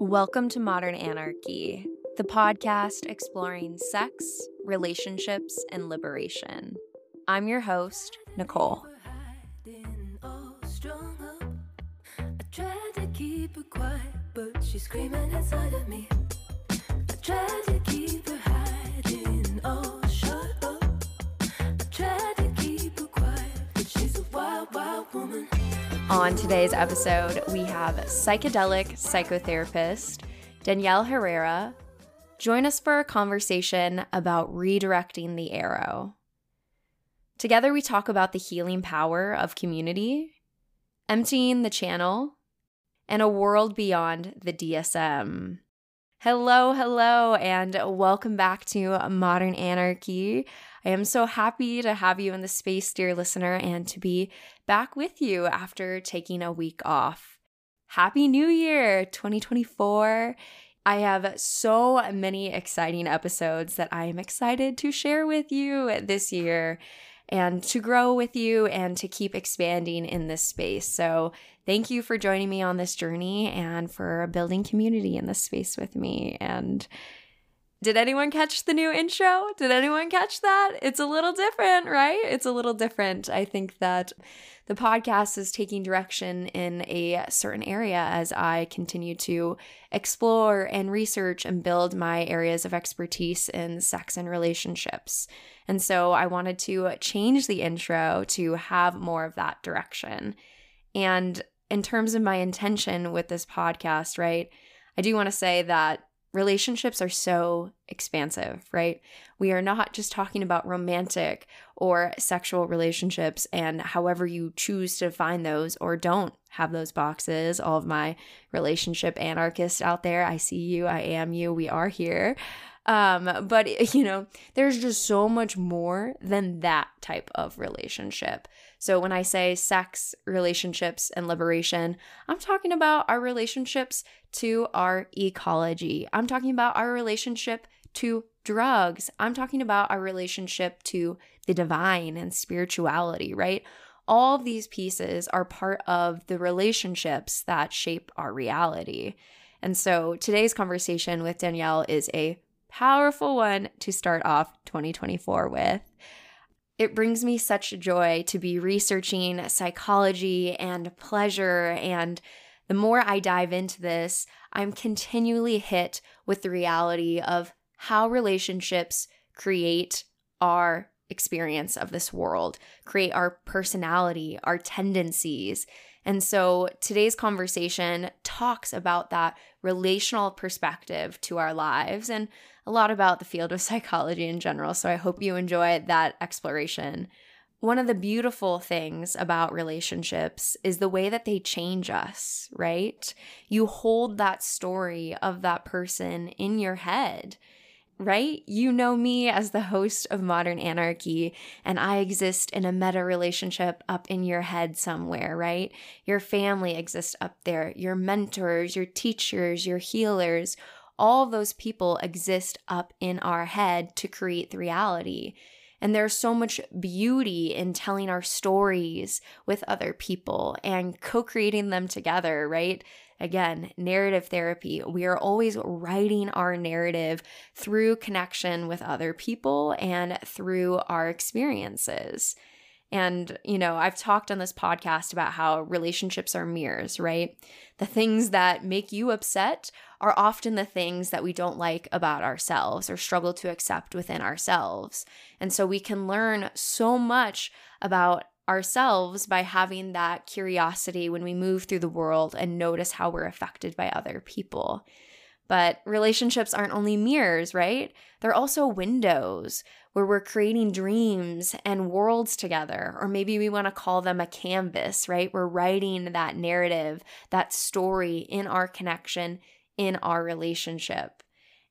Welcome to Modern Anarchy, the podcast exploring sex, relationships, and liberation. I'm your host, Nicole. she's screaming inside of me. On today's episode, we have psychedelic psychotherapist Danielle Herrera join us for a conversation about redirecting the arrow. Together, we talk about the healing power of community, emptying the channel, and a world beyond the DSM. Hello, hello, and welcome back to Modern Anarchy. I am so happy to have you in the space, dear listener, and to be back with you after taking a week off. Happy New Year 2024. I have so many exciting episodes that I am excited to share with you this year and to grow with you and to keep expanding in this space. So, thank you for joining me on this journey and for building community in this space with me. And did anyone catch the new intro? Did anyone catch that? It's a little different, right? It's a little different. I think that the podcast is taking direction in a certain area as I continue to explore and research and build my areas of expertise in sex and relationships. And so I wanted to change the intro to have more of that direction. And in terms of my intention with this podcast, right, I do want to say that relationships are so expansive, right? We are not just talking about romantic or sexual relationships and however you choose to define those or don't have those boxes. All of my relationship anarchists out there, I see you, I am you, we are here. Um, but you know, there's just so much more than that type of relationship. So when I say sex, relationships, and liberation, I'm talking about our relationships to our ecology. I'm talking about our relationship to drugs. I'm talking about our relationship to the divine and spirituality, right? All of these pieces are part of the relationships that shape our reality. And so today's conversation with Danielle is a powerful one to start off 2024 with. It brings me such joy to be researching psychology and pleasure. And the more I dive into this, I'm continually hit with the reality of how relationships create our experience of this world, create our personality, our tendencies. And so today's conversation talks about that relational perspective to our lives and a lot about the field of psychology in general. So I hope you enjoy that exploration. One of the beautiful things about relationships is the way that they change us, right? You hold that story of that person in your head right? You know me as the host of Modern Anarchy, and I exist in a meta relationship up in your head somewhere, right? Your family exists up there, your mentors, your teachers, your healers, all those people exist up in our head to create the reality. And there's so much beauty in telling our stories with other people and co creating them together, right? Again, narrative therapy. We are always writing our narrative through connection with other people and through our experiences. And, you know, I've talked on this podcast about how relationships are mirrors, right? The things that make you upset are often the things that we don't like about ourselves or struggle to accept within ourselves. And so we can learn so much about ourselves by having that curiosity when we move through the world and notice how we're affected by other people. But relationships aren't only mirrors, right? They're also windows where we're creating dreams and worlds together. Or maybe we want to call them a canvas, right? We're writing that narrative, that story in our connection, in our relationship.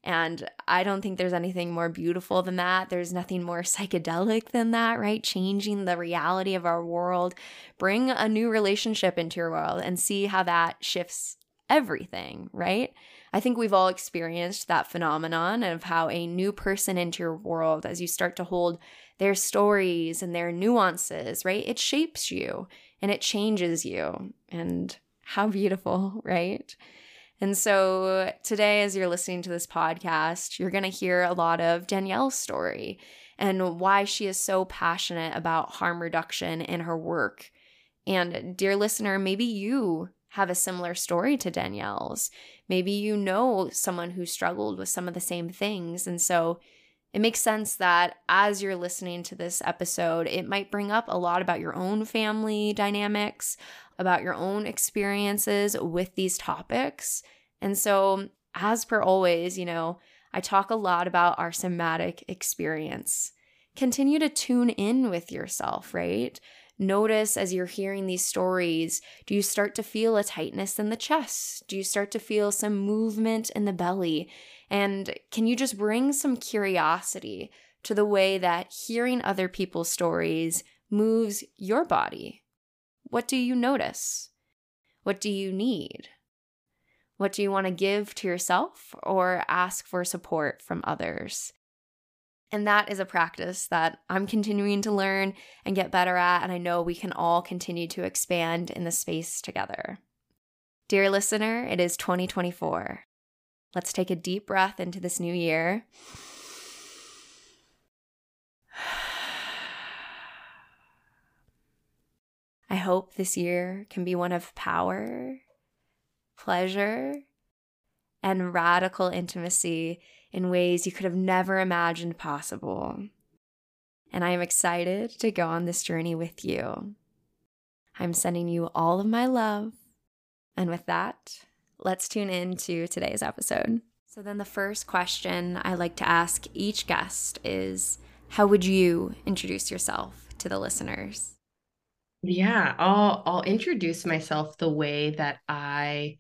And I don't think there's anything more beautiful than that. There's nothing more psychedelic than that, right? Changing the reality of our world. Bring a new relationship into your world and see how that shifts everything, right? I think we've all experienced that phenomenon of how a new person into your world, as you start to hold their stories and their nuances, right? It shapes you and it changes you. And how beautiful, right? And so today, as you're listening to this podcast, you're going to hear a lot of Danielle's story and why she is so passionate about harm reduction in her work. And, dear listener, maybe you have a similar story to Danielle's. Maybe you know someone who struggled with some of the same things. And so it makes sense that as you're listening to this episode, it might bring up a lot about your own family dynamics, about your own experiences with these topics. And so, as per always, you know, I talk a lot about our somatic experience. Continue to tune in with yourself, right? Notice as you're hearing these stories, do you start to feel a tightness in the chest? Do you start to feel some movement in the belly? And can you just bring some curiosity to the way that hearing other people's stories moves your body? What do you notice? What do you need? What do you want to give to yourself or ask for support from others? And that is a practice that I'm continuing to learn and get better at, and I know we can all continue to expand in the space together. Dear listener, it is 2024. Let's take a deep breath into this new year. I hope this year can be one of power, pleasure, and radical intimacy in ways you could have never imagined possible. And I am excited to go on this journey with you. I'm sending you all of my love. And with that, let's tune in to today's episode. So, then the first question I like to ask each guest is How would you introduce yourself to the listeners? Yeah, I'll I'll introduce myself the way that I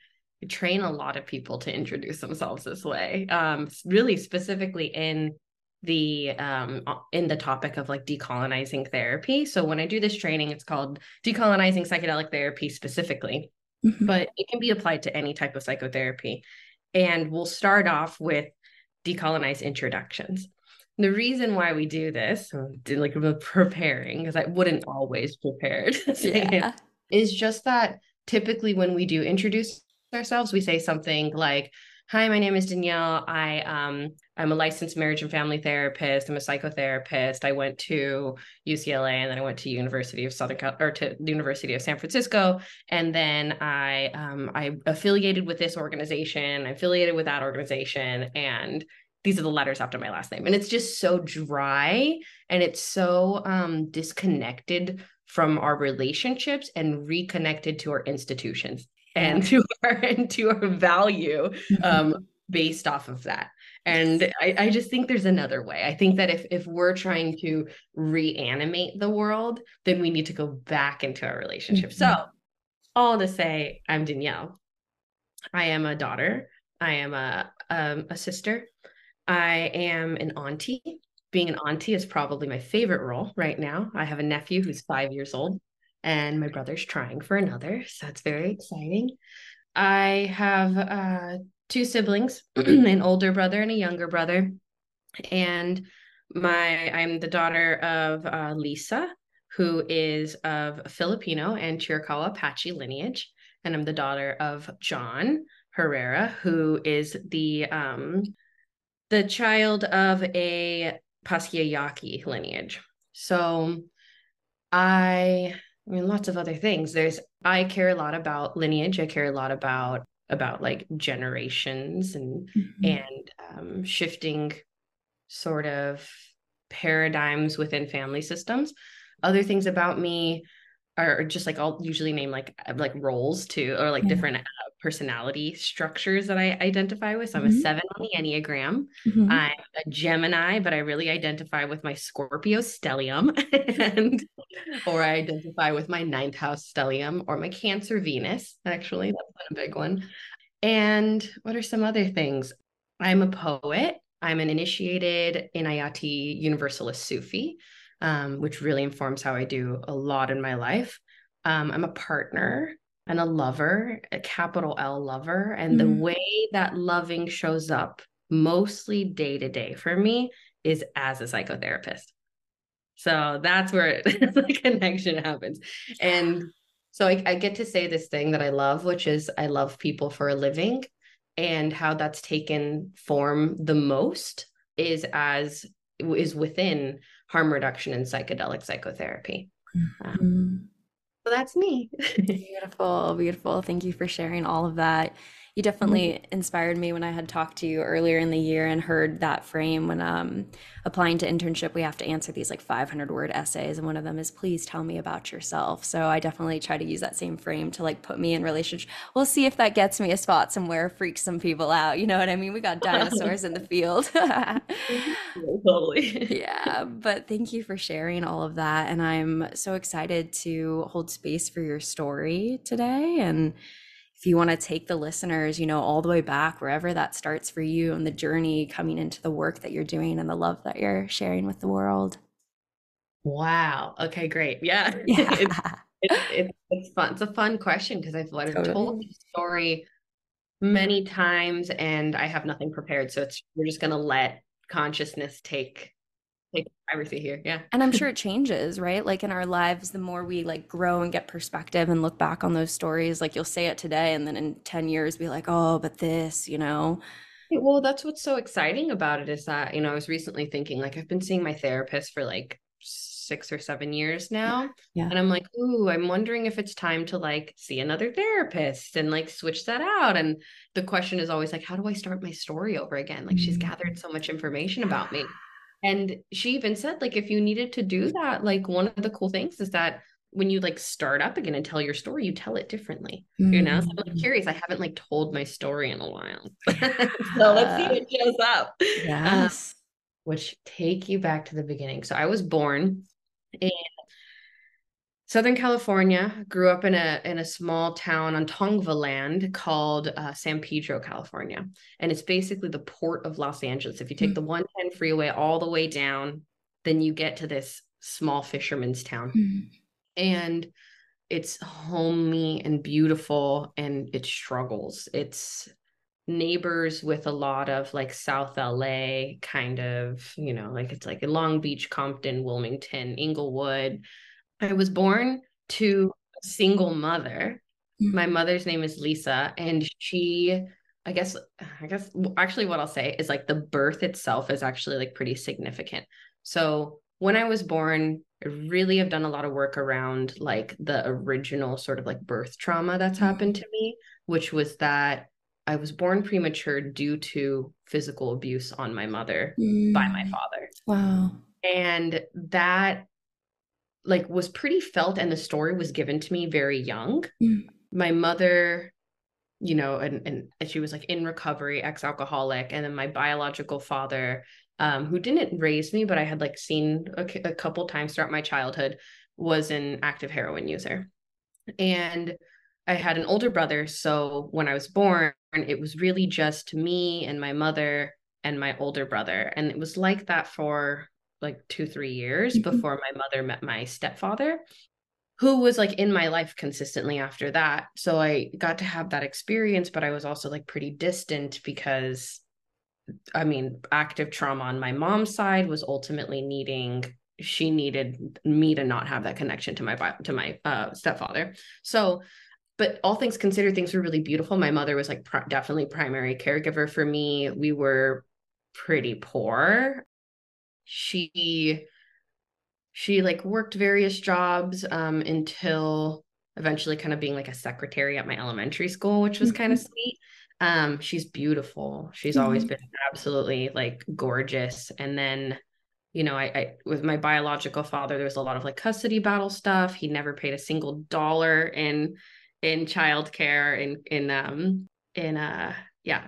train a lot of people to introduce themselves this way. Um, really specifically in the um in the topic of like decolonizing therapy. So when I do this training, it's called decolonizing psychedelic therapy specifically, mm-hmm. but it can be applied to any type of psychotherapy. And we'll start off with decolonized introductions the reason why we do this, like preparing, because I wouldn't always prepared, yeah. is just that typically when we do introduce ourselves, we say something like, "Hi, my name is Danielle. I um I'm a licensed marriage and family therapist. I'm a psychotherapist. I went to UCLA and then I went to University of Southern Cal- or to the University of San Francisco, and then I um I affiliated with this organization. I affiliated with that organization, and these are the letters after my last name. And it's just so dry and it's so um disconnected from our relationships and reconnected to our institutions and to our and to our value mm-hmm. um based off of that. And I, I just think there's another way. I think that if if we're trying to reanimate the world then we need to go back into our relationship. Mm-hmm. so all to say i'm danielle. I am a daughter. I am a um, a sister I am an auntie. Being an auntie is probably my favorite role right now. I have a nephew who's five years old, and my brother's trying for another. So it's very exciting. I have uh, two siblings, an older brother and a younger brother. And my I'm the daughter of uh, Lisa, who is of Filipino and Chiricahua Apache lineage. And I'm the daughter of John Herrera, who is the um, the child of a Pascua Yaqui lineage. So I I mean lots of other things. There's I care a lot about lineage. I care a lot about about like generations and mm-hmm. and um, shifting sort of paradigms within family systems. Other things about me are just like I'll usually name like like roles too, or like yeah. different uh, personality structures that I identify with. So I'm mm-hmm. a seven on the Enneagram. Mm-hmm. I'm a Gemini, but I really identify with my Scorpio stellium, and or I identify with my ninth house stellium or my Cancer Venus. Actually, that's not a big one. And what are some other things? I'm a poet. I'm an initiated Inayati Universalist Sufi um, which really informs how I do a lot in my life. Um, I'm a partner and a lover, a capital L lover. And mm-hmm. the way that loving shows up mostly day to day for me is as a psychotherapist. So that's where the connection happens. And so I, I, get to say this thing that I love, which is I love people for a living. and how that's taken form the most is as is within harm reduction and psychedelic psychotherapy. Mm-hmm. so that's me. beautiful, beautiful. Thank you for sharing all of that you definitely mm-hmm. inspired me when I had talked to you earlier in the year and heard that frame when um, applying to internship, we have to answer these like 500 word essays. And one of them is, please tell me about yourself. So I definitely try to use that same frame to like put me in relationship. We'll see if that gets me a spot somewhere, freaks some people out. You know what I mean? We got dinosaurs in the field. totally. yeah. But thank you for sharing all of that. And I'm so excited to hold space for your story today. And if you want to take the listeners, you know, all the way back, wherever that starts for you and the journey coming into the work that you're doing and the love that you're sharing with the world. Wow. Okay, great. Yeah. yeah. it's, it's, it's, it's, fun. It's a fun question because I've like, totally. told the story many times and I have nothing prepared. So it's, we're just going to let consciousness take take privacy here. Yeah. And I'm sure it changes, right? Like in our lives, the more we like grow and get perspective and look back on those stories, like you'll say it today and then in 10 years be like, oh, but this, you know. Well, that's what's so exciting about it is that, you know, I was recently thinking like I've been seeing my therapist for like six or seven years now. Yeah. And I'm like, ooh, I'm wondering if it's time to like see another therapist and like switch that out. And the question is always like, how do I start my story over again? Like mm-hmm. she's gathered so much information about me. And she even said, like, if you needed to do that, like, one of the cool things is that when you like start up again and tell your story, you tell it differently. Mm-hmm. You know, so I'm like, mm. curious. I haven't like told my story in a while. so let's see what shows up. Yes. Um, which take you back to the beginning. So I was born in Southern California, grew up in a in a small town on Tongva land called uh, San Pedro, California, and it's basically the port of Los Angeles. If you take mm-hmm. the 110 freeway all the way down, then you get to this small fisherman's town, mm-hmm. and it's homey and beautiful, and it struggles. It's neighbors with a lot of like South LA kind of, you know, like it's like Long Beach, Compton, Wilmington, Inglewood I was born to a single mother. Mm-hmm. My mother's name is Lisa, and she, I guess, I guess, actually, what I'll say is like the birth itself is actually like pretty significant. So when I was born, I really have done a lot of work around like the original sort of like birth trauma that's mm-hmm. happened to me, which was that I was born premature due to physical abuse on my mother mm. by my mm. father. Wow. And that like was pretty felt and the story was given to me very young. Mm. my mother you know and, and she was like in recovery ex-alcoholic and then my biological father um, who didn't raise me but i had like seen a, a couple times throughout my childhood was an active heroin user. And i had an older brother so when i was born it was really just me and my mother and my older brother. And it was like that for like two, three years mm-hmm. before my mother met my stepfather, who was like in my life consistently after that. So I got to have that experience, but I was also like pretty distant because I mean, active trauma on my mom's side was ultimately needing she needed me to not have that connection to my to my uh, stepfather. So, but all things considered, things were really beautiful. My mother was like pr- definitely primary caregiver for me. We were pretty poor she she like worked various jobs um, until eventually kind of being like a secretary at my elementary school, which was mm-hmm. kind of sweet. Um, she's beautiful. She's mm-hmm. always been absolutely like gorgeous. And then, you know, I, I with my biological father, there was a lot of like custody battle stuff. He never paid a single dollar in in childcare in in um in uh yeah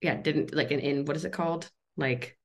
yeah didn't like in in what is it called like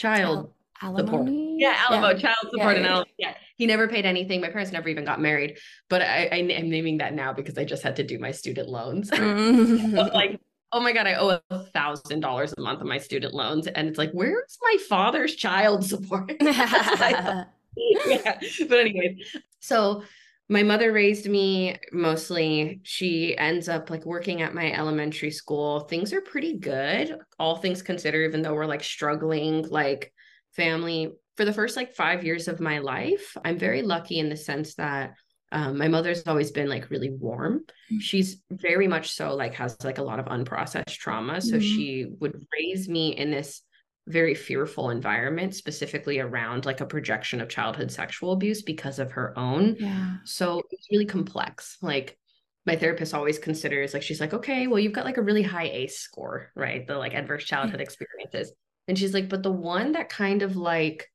child support. Yeah, Alamo, yeah. child support, yeah, and yeah, he never paid anything. My parents never even got married, but I, I am naming that now because I just had to do my student loans. Mm-hmm. like, oh my god, I owe a thousand dollars a month on my student loans, and it's like, where's my father's child support? yeah, but anyways, so my mother raised me mostly she ends up like working at my elementary school things are pretty good all things considered even though we're like struggling like family for the first like 5 years of my life i'm very lucky in the sense that um, my mother's always been like really warm. Mm. She's very much so like has like a lot of unprocessed trauma. So Mhm. she would raise me in this very fearful environment, specifically around like a projection of childhood sexual abuse because of her own. Yeah. So it's really complex. Like my therapist always considers like she's like, okay, well, you've got like a really high ACE score, right? The like adverse childhood experiences. And she's like, but the one that kind of like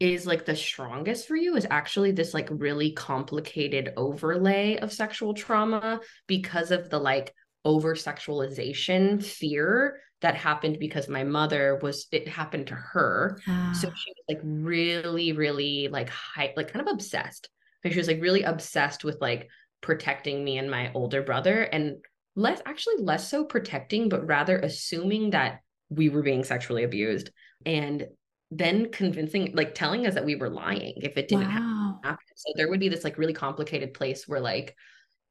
is like the strongest for you is actually this like really complicated overlay of sexual trauma because of the like over sexualization fear that happened because my mother was it happened to her Yeah. so ah. she was like really really like high like kind of obsessed like she was like really obsessed with like protecting me and my older brother and less actually less so protecting but rather assuming that we were being sexually abused and then convincing like telling us that we were lying if it didn't wow. happen so there would be this like really complicated place where like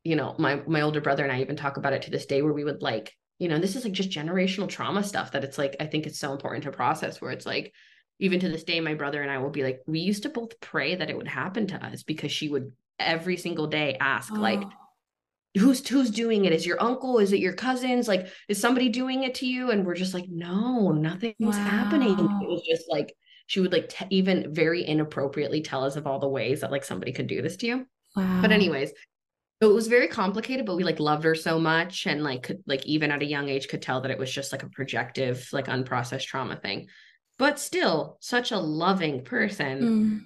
you know my my older brother and i even talk about it to this day where we would like you know this is like just generational trauma stuff that it's like i think it's so important to process where it's like even to this day my brother and i will be like we used to both pray that it would happen to us because she would every single day ask like Oh, who's who's doing it? Is your uncle? Is it your cousins? Like is somebody doing it to you? And we're just like no nothing's happening. Wow. it was just like she would like t- even very inappropriately tell us of all the ways that like somebody could do this to you. Wow. but anyways so it was very complicated but we like loved her so much and like could like even at a young age could tell that it was just like a projective like unprocessed trauma thing. But still such a loving person. Mm.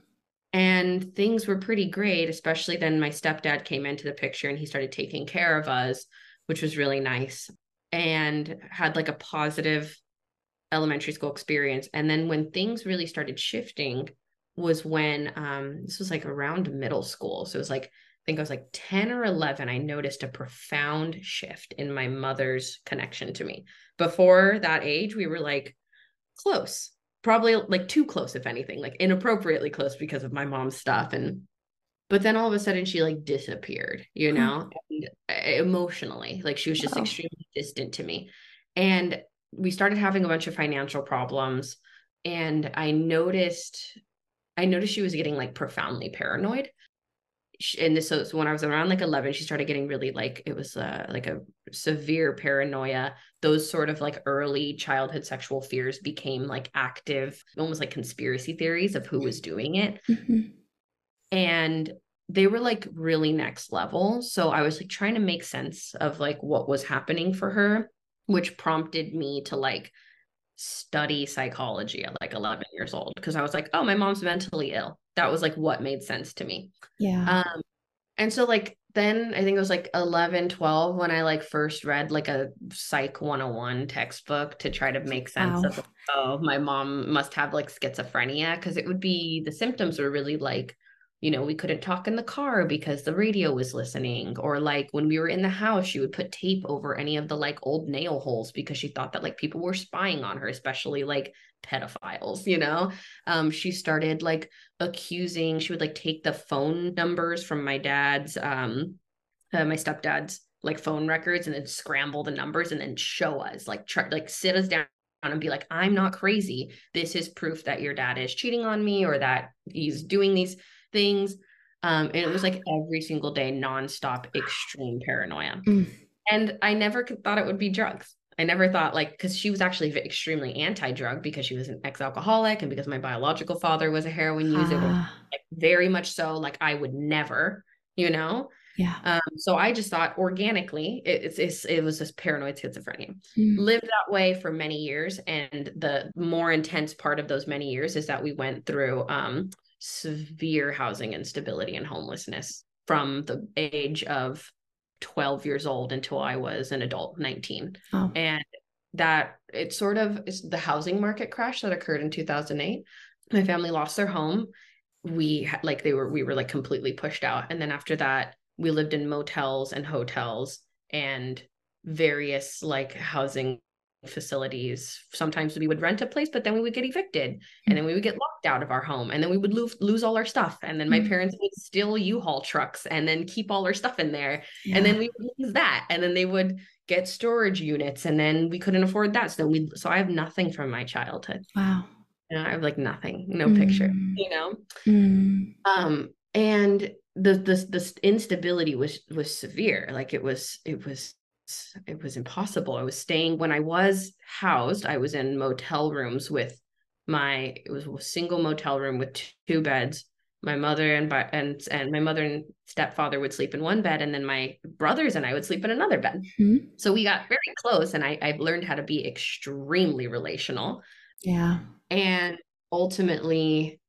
and things were pretty great especially then my stepdad came into the picture and he started taking care of us which was really nice and had like a positive elementary school experience. And then when things really started shifting was when um this was like around middle school. So it was like i think i was like 10 or 11 i noticed a profound shift in my mother's connection to me before that age we were like close probably like too close if anything like inappropriately close because of my mom's stuff and but then all of a sudden she like disappeared you Hmm. know and uh, emotionally like she was just Wow. extremely distant to me and we started having a bunch of financial problems and i noticed i noticed she was getting like profoundly paranoid Sh- and this so, so when i was around like 11 she started getting really like it was uh, like a severe paranoia. Those sort of like early childhood sexual fears became like active almost like conspiracy theories of who was doing it. Mhm. and they were like really next level. So i was like trying to make sense of like what was happening for her which prompted me to like study psychology at like 11 years old because i was like oh my mom's mentally ill that was like what made sense to me Yeah. um and so like then i think it was like 11 12 when i like first read like a psych 101 textbook to try to make sense Wow. of oh my mom must have like schizophrenia because it would be the symptoms were really like you know we couldn't talk in the car because the radio was listening or like when we were in the house she would put tape over any of the like old nail holes because she thought that like people were spying on her especially like pedophiles you know? Um she started like accusing she would like take the phone numbers from my dad's um uh, my stepdad's like phone records and then scramble the numbers and then show us like try like sit us down and be like i'm not crazy. This is proof that your dad is cheating on me or that he's doing these things. Um and it was like every single day nonstop extreme paranoia. Mm. and i never thought it would be drugs i never thought like because she was actually extremely anti-drug because she was an ex-alcoholic and because my biological father was a heroin user Ah, like very much so like i would never you know yeah. um so i just thought organically it, it's, it's it was just paranoid schizophrenia Mm. lived that way for many years and the more intense part of those many years is that we went through um severe housing instability and homelessness from the age of 12 years old until i was an adult 19 Oh. and that it sort of is the housing market crash that occurred in 2008 my family lost their home. We had like they were we were like completely pushed out. And then after that we lived in motels and hotels and various like housing facilities sometimes we would rent a place but then we would get evicted and then we would get locked out of our home and then we would lose lose all our stuff and then my Mm. parents would steal u-haul trucks and then keep all our stuff in there Yeah. and then we would lose that and then they would get storage units and then we couldn't afford that so we so i have nothing from my childhood wow. you know, i have like nothing no picture Mm. you know Mm. um and the the the instability was was severe like it was it was it was impossible i was staying when i was housed i was in motel rooms with my it was a single motel room with two beds my mother and and and my mother and stepfather would sleep in one bed and then my brothers and I would sleep in another bed. Mm-hmm. So we got very close and I I learned how to be extremely relational. Yeah. And ultimately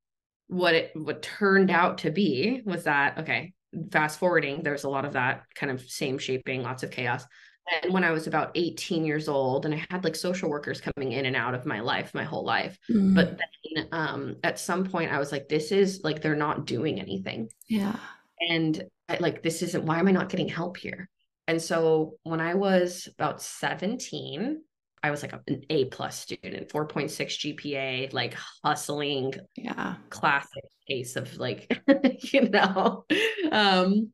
what it what turned out to be was that okay, fast forwarding there's a lot of that kind of same shaping, lots of chaos and when I was about 18 years old, and I had like social workers coming in and out of my life my whole life. Mm. But then um, at some point, I was like, this is like, they're not doing anything. Yeah. And I, like, this isn't, why am I not getting help here? And so when I was about 17, I was like an A plus student, 4.6 GPA, like hustling. Yeah. Classic case of like, you know. Um,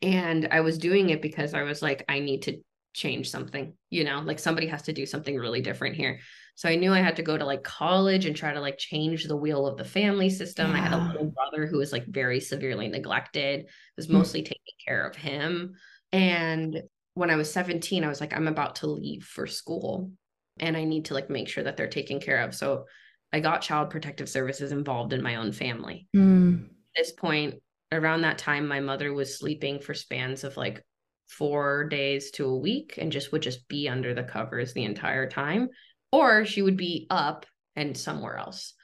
and I was doing it because I was like, I need to change something, you know, like somebody has to do something really different here. So I knew I had to go to like college and try to like change the wheel of the family system. Yeah. I had a little brother who was like very severely neglected, was hmm. mostly mm. taking care of him. And when I was 17, I was like, I'm about to leave for school and I need to like make sure that they're taken care of. So I got child protective services involved in my own family. Mm. At this point, around that time, my mother was sleeping for spans of like four days to a week and just would just be under the covers the entire time. Or she would be up and somewhere else.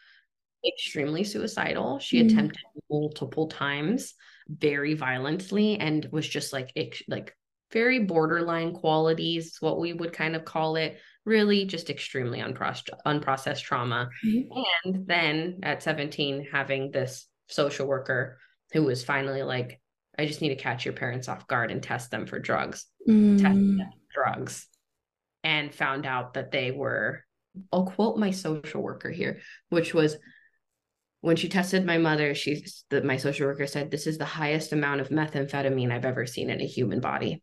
Extremely suicidal. She mm. attempted multiple times very violently and was just like like very borderline qualities what we would kind of call it. Really just extremely unprocessed unprocessed trauma. Mm and then at 17 having this social worker who was finally like I just need to catch your parents off guard and test them for drugs. Mm. Test them drugs. And found out that they were, I'll quote my social worker here, which was when she tested my mother, she the, my social worker said, This is the highest amount of methamphetamine I've ever seen in a human body.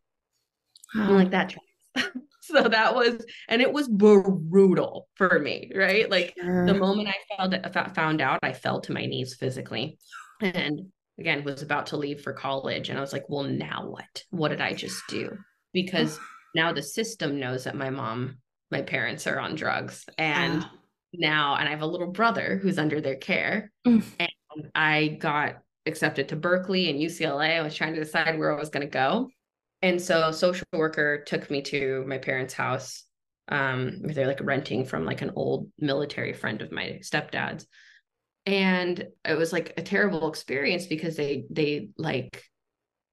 Wow. I'm like that. so that was, and it was brutal for me, right? Like sure. the moment I felt found out, I fell to my knees physically. And again was about to leave for college and i was like well now what? What did i just do? Because now the system knows that my mom my parents are on drugs and now and i have a little brother who's under their care mm. and i got accepted to berkeley and ucla i was trying to decide where i was going to go. And so social worker took me to my parents house um they're like renting from like an old military friend of my stepdad's and it was like a terrible experience because they they like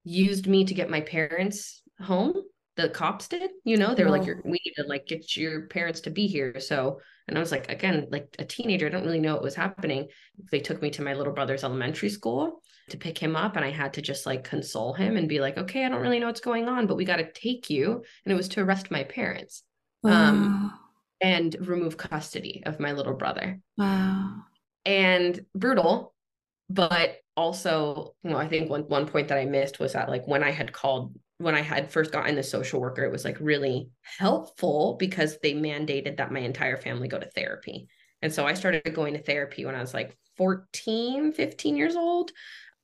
used me to get my parents home. The cops did you know? They were like we need to like get your parents to be here. So and i was like again like a teenager i don't really know what was happening. They took me to my little brother's elementary school to pick him up and i had to just like console him and be like okay i don't really know what's going on but we got to take you. And it was to arrest my parents um, wow. um and remove custody of my little brother. Wow and brutal but also you know i think one, one point that i missed was that like when i had called when i had first gotten the social worker it was like really helpful because they mandated that my entire family go to therapy. And so i started going to therapy when i was like 14 15 years old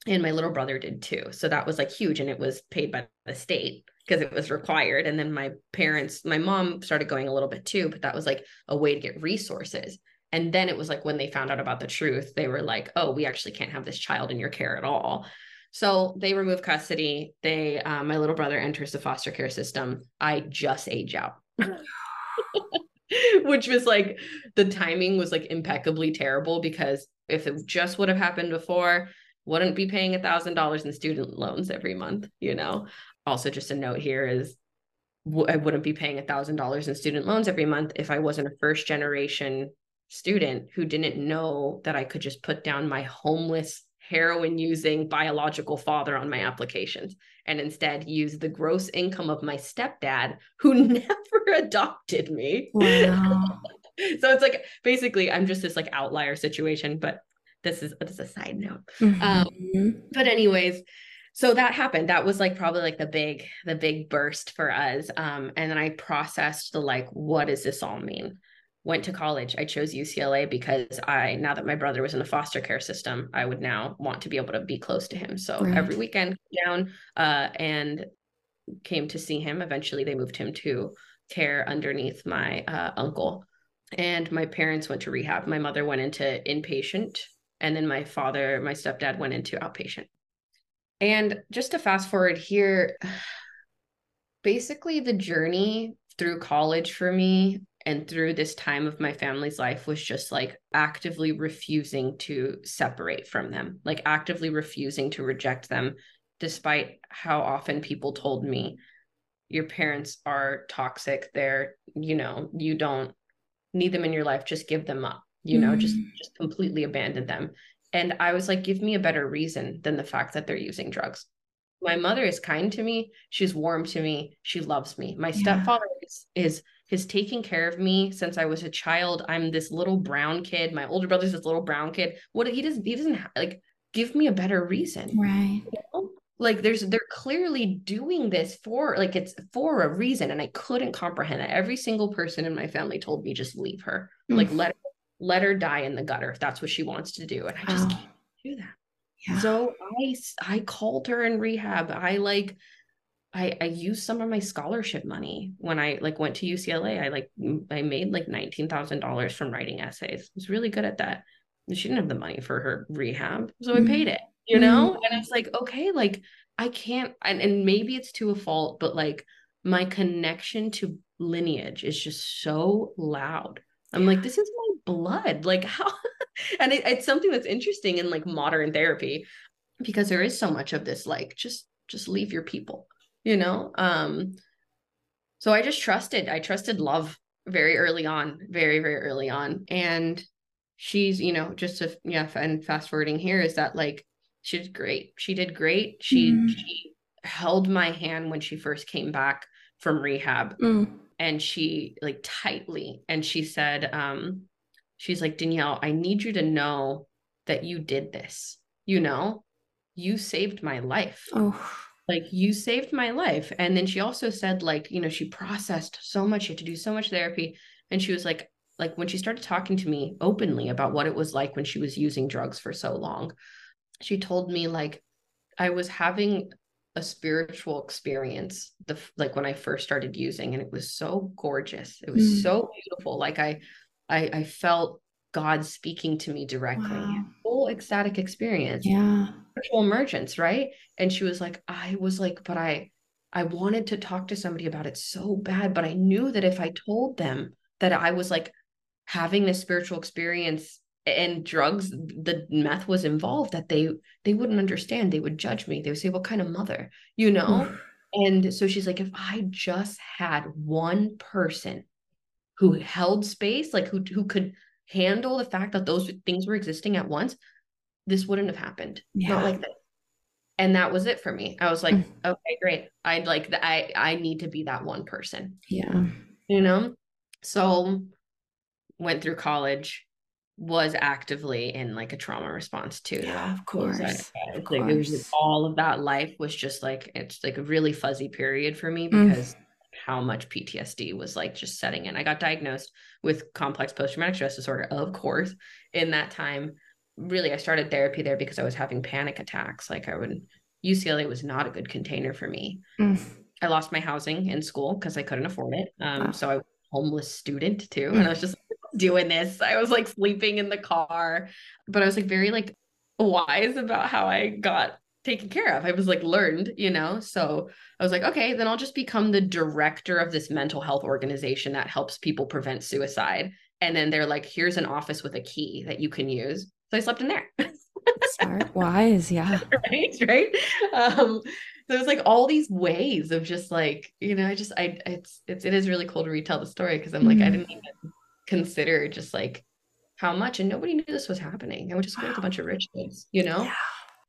and my little brother did too. So that was like huge and it was paid by the state because it was required. And then my parents my mom started going a little bit too but that was like a way to get resources and then it was like when they found out about the truth, they were like, oh, we actually can't have this child in your care at all. So they remove custody. They, um, my little brother enters the foster care system. I just age out. Which was like the timing was like impeccably terrible because if it just would have happened before, wouldn't be paying a thousand dollars in student loans every month, you know. Also, just a note here is I wouldn't be paying a thousand dollars in student loans every month if I wasn't a first generation student who didn't know that I could just put down my homeless heroin using biological father on my applications and instead use the gross income of my stepdad who never adopted me. Wow. so it's like basically I'm just this like outlier situation, but this is this is a side note. Mm-hmm. Um, but anyways, so that happened. That was like probably like the big the big burst for us. Um, and then I processed the like, what does this all mean? Went to college. I chose UCLA because I, now that my brother was in the foster care system, I would now want to be able to be close to him. So Right. every weekend down uh, and came to see him. Eventually, they moved him to care underneath my uh, uncle. And my parents went to rehab. My mother went into inpatient, and then my father, my stepdad, went into outpatient. And just to fast forward here, basically the journey through college for me and through this time of my family's life was just like actively refusing to separate from them, like actively refusing to reject them, despite how often people told me, your parents are toxic. They're, you know, you don't need them in your life. Just give them up, you know, just, Mm. just completely abandon them. And I was like, give me a better reason than the fact that they're using drugs. My mother is kind to me. She's warm to me. She loves me. My Yeah. stepfather is, is has taken care of me since I was a child. I'm this little brown kid. My older brother's this little brown kid. What he doesn't he doesn't like give me a better reason. Right. you know? Like there's they're clearly doing this for like it's for a reason, and I couldn't comprehend that. Every single person in my family told me just leave her, like Mm. let let her die in the gutter if that's what she wants to do, and I just Wow. can't do that. Yeah. So I called her in rehab. I like I I used some of my scholarship money when I like went to UCLA. I like I made like nineteen thousand dollars from writing essays. I was really good at that. She didn't have the money for her rehab, so I paid mm-hmm. it. You know, mm-hmm. and it's like okay, like I can't, and, and maybe it's to a fault, but like my connection to lineage is just so loud. I'm like, this is my blood. Like how, and it, it's something that's interesting in like modern therapy because there is so much of this like just just leave your people you know um so i just trusted i trusted love very early on very very early on and she's you know just to yeah and fast forwarding here is that like she's great she did great she Mhm. she held my hand when she first came back from rehab Mm. and she like tightly and she said um she's like danielle i need you to know that you did this you know you saved my life Oh. Like you saved my life. And then she also said like you know she processed so much she had to do so much therapy. And she was like like when she started talking to me openly about what it was like when she was using drugs for so long she told me like i was having a spiritual experience the like when i first started using and it was so gorgeous. It was Mm. so beautiful. Like I, I i felt god speaking to me directly Wow. full ecstatic experience Yeah. spiritual emergence, right? And she was like, I was like, but I I wanted to talk to somebody about it so bad, but I knew that if I told them that I was like having this spiritual experience and drugs, the meth was involved, that they they wouldn't understand. They would judge me. They would say, What kind of mother? You know? And so she's like, if I just had one person who held space, like who who could handle the fact that those things were existing at once, this wouldn't have happened. Yeah. Not like this. And that was it for me. I was like, Mm. okay, great. I'd like I I need to be that one person, Yeah. you know? So went through college, was actively in like a trauma response too. Yeah, of though. It was, course. like, Of like it was course. all of that life was just like it's like a really fuzzy period for me Mm. How much PTSD was like just setting in. I got diagnosed with complex post traumatic stress disorder, of course, in that time. Really, I started therapy there because I was having panic attacks. Like I would UCLA was not a good container for me. Mm. I lost my housing in school because I couldn't afford it. Um, Wow. so I was a homeless student too, Mm. and I was just doing this. I was like sleeping in the car, but I was like very like wise about how I got taken care of. I was like learned, you know. So I was like, okay, then I'll just become the director of this mental health organization that helps people prevent suicide. And then they're like, here's an office with a key that you can use. So I slept in there. Smart, wise. Yeah. right right um so it's like all these ways of just like you know i just i it's it's it is really cool to retell the story because i'm like i Mhm. didn't even consider just like how much and nobody knew this was happening i went to school with a bunch of rich kids you know Yeah.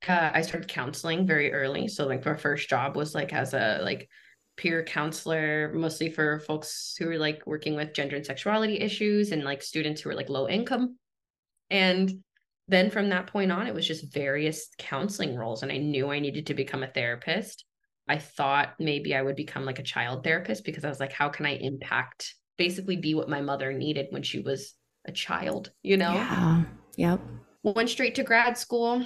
Uh, i started counseling very early so like my first job was like as a like peer counselor mostly for folks who were like working with gender and sexuality issues and like students who were like low income and then from that point on, it was just various counseling roles. And I knew I needed to become a therapist. I thought maybe I would become like a child therapist because I was like, how can I impact basically be what my mother needed when she was a child, you know? Yeah. Yep. Went straight to grad school.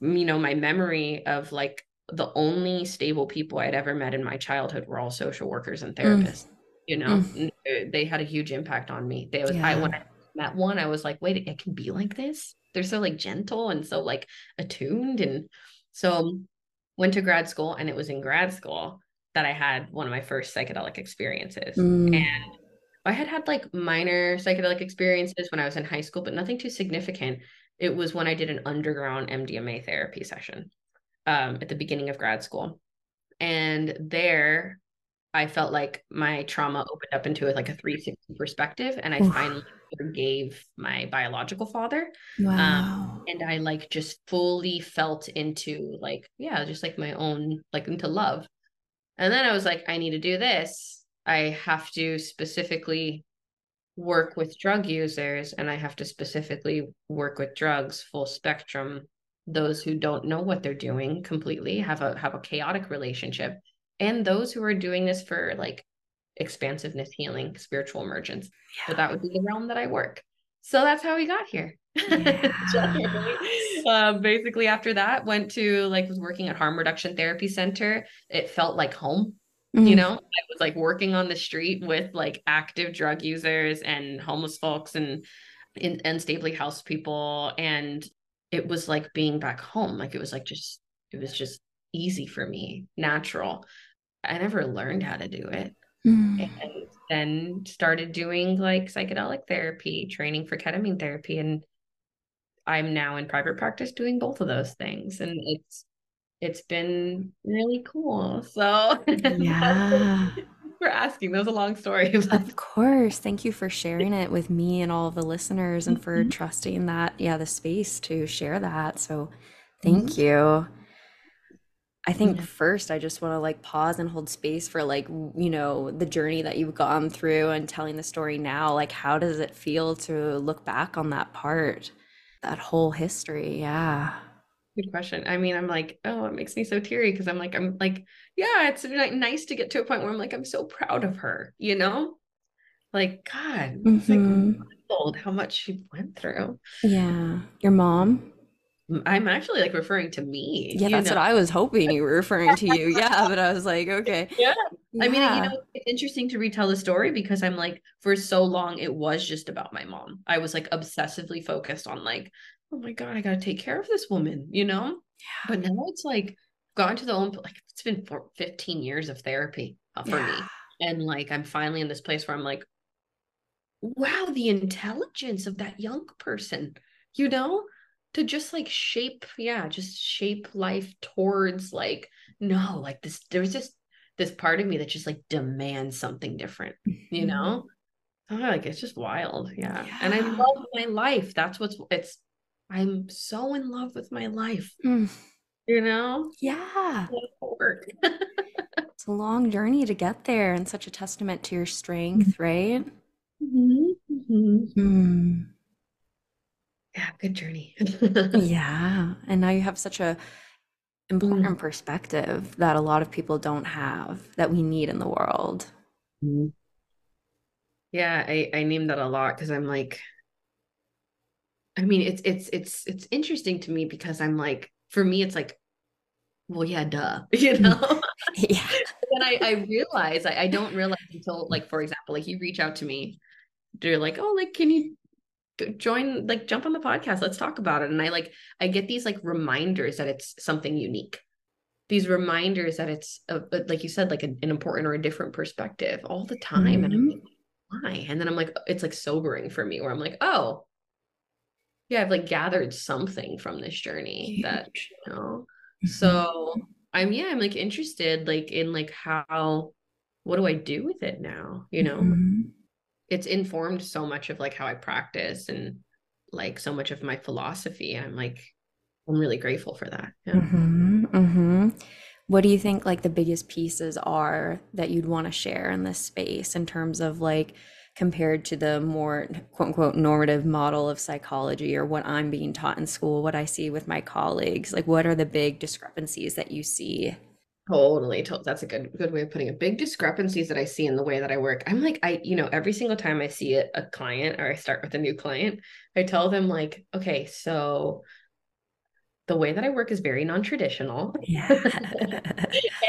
You know, my memory of like the only stable people I'd ever met in my childhood were all social workers and therapists. Mm. You know, mm. they had a huge impact on me. They was yeah. I when I met one, I was like, wait, it can be like this. They're so like gentle and so like attuned. And so went to grad school and it was in grad school that I had one of my first psychedelic experiences. Mm. And I had had like minor psychedelic experiences when I was in high school, but nothing too significant. It was when I did an underground MDMA therapy session um, at the beginning of grad school. And there I felt like my trauma opened up into like a 360 perspective and I Oof. finally forgave my biological father. Um, wow. Um, and I like just fully felt into like, yeah, just like my own, like into love. And then I was like, I need to do this. I have to specifically work with drug users and I have to specifically work with drugs full spectrum those who don't know what they're doing completely have a have a chaotic relationship and those who are doing this for like expansiveness healing spiritual emergence. Yeah. so that would be the realm that i work. So that's how we got here. Yeah. uh, basically after that went to like was working at harm reduction therapy center. It felt like home mm-hmm. you know i was like working on the street with like active drug users and homeless folks and in, unstably housed people and it was like being back home. Like it was like just, it was just easy for me, natural. I never learned how to do it. Mm. And then started doing like psychedelic therapy, training for ketamine therapy. And I'm now in private practice doing both of those things. And it's, it's been really cool. So yeah. for asking. That was a long story. of course. Thank you for sharing it with me and all of the listeners and for mm-hmm. trusting that, yeah, the space to share that. So thank mm-hmm. you. I think yeah. first I just want to like pause and hold space for like, you know, the journey that you've gone through and telling the story now. Like, how does it feel to look back on that part, that whole history? Yeah. Good question. I mean, I'm like, oh, it makes me so teary because I'm like, I'm like, yeah, it's like nice to get to a point where I'm like, I'm so proud of her, you know? Like, God, mm-hmm. like how much she went through. Yeah. Your mom? I'm actually like referring to me. Yeah, that's know? what I was hoping you were referring to you. Yeah, but I was like, okay. Yeah. yeah. I mean, you know, it's interesting to retell the story because I'm like, for so long, it was just about my mom. I was like obsessively focused on like, oh my God, I got to take care of this woman, you know? Yeah. But now it's like, gone to the own, like, it's been for 15 years of therapy uh, for yeah. me. And like, I'm finally in this place where I'm like, wow, the intelligence of that young person, you know? to just like shape yeah just shape life towards like no like this there's just this part of me that just like demands something different mm-hmm. you know oh, like it's just wild yeah. yeah. and i love my life that's what's it's i'm so in love with my life mm. you know yeah it's a long journey to get there and such a testament to your strength mm-hmm. right mm-hmm. Mm-hmm. Mm yeah good journey yeah and now you have such a important mm. perspective that a lot of people don't have that we need in the world mm. yeah i i name that a lot because i'm like i mean it's it's it's it's interesting to me because i'm like for me it's like well yeah duh you know? Yeah. And i i realize I, I don't realize until like for example like you reach out to me they're like oh like can you join like jump on the podcast let's talk about it. And i like i get these like reminders that it's something unique. These reminders that it's a, like you said like a, an important or a different perspective all the time. Mm-hmm. and i'm mm-hmm. like why? And then i'm like it's like sobering for me where i'm like oh yeah i've like gathered something from this journey Huge. that you know mm-hmm. so i'm yeah i'm like interested like in like how what do i do with it now you know mm-hmm it's informed so much of like how I practice and like so much of my philosophy. I'm like, I'm really grateful for that. Yeah. Mm-hmm, mm-hmm. What do you think like the biggest pieces are that you'd want to share in this space in terms of like compared to the more quote unquote normative model of psychology or what I'm being taught in school, what I see with my colleagues? Like, what are the big discrepancies that you see? Totally, totally. That's a good good way of putting it. Big discrepancies that I see in the way that I work. I'm like, I, you know, every single time I see a, a client or I start with a new client, I tell them like, okay, so the way that I work is very non-traditional. Yeah.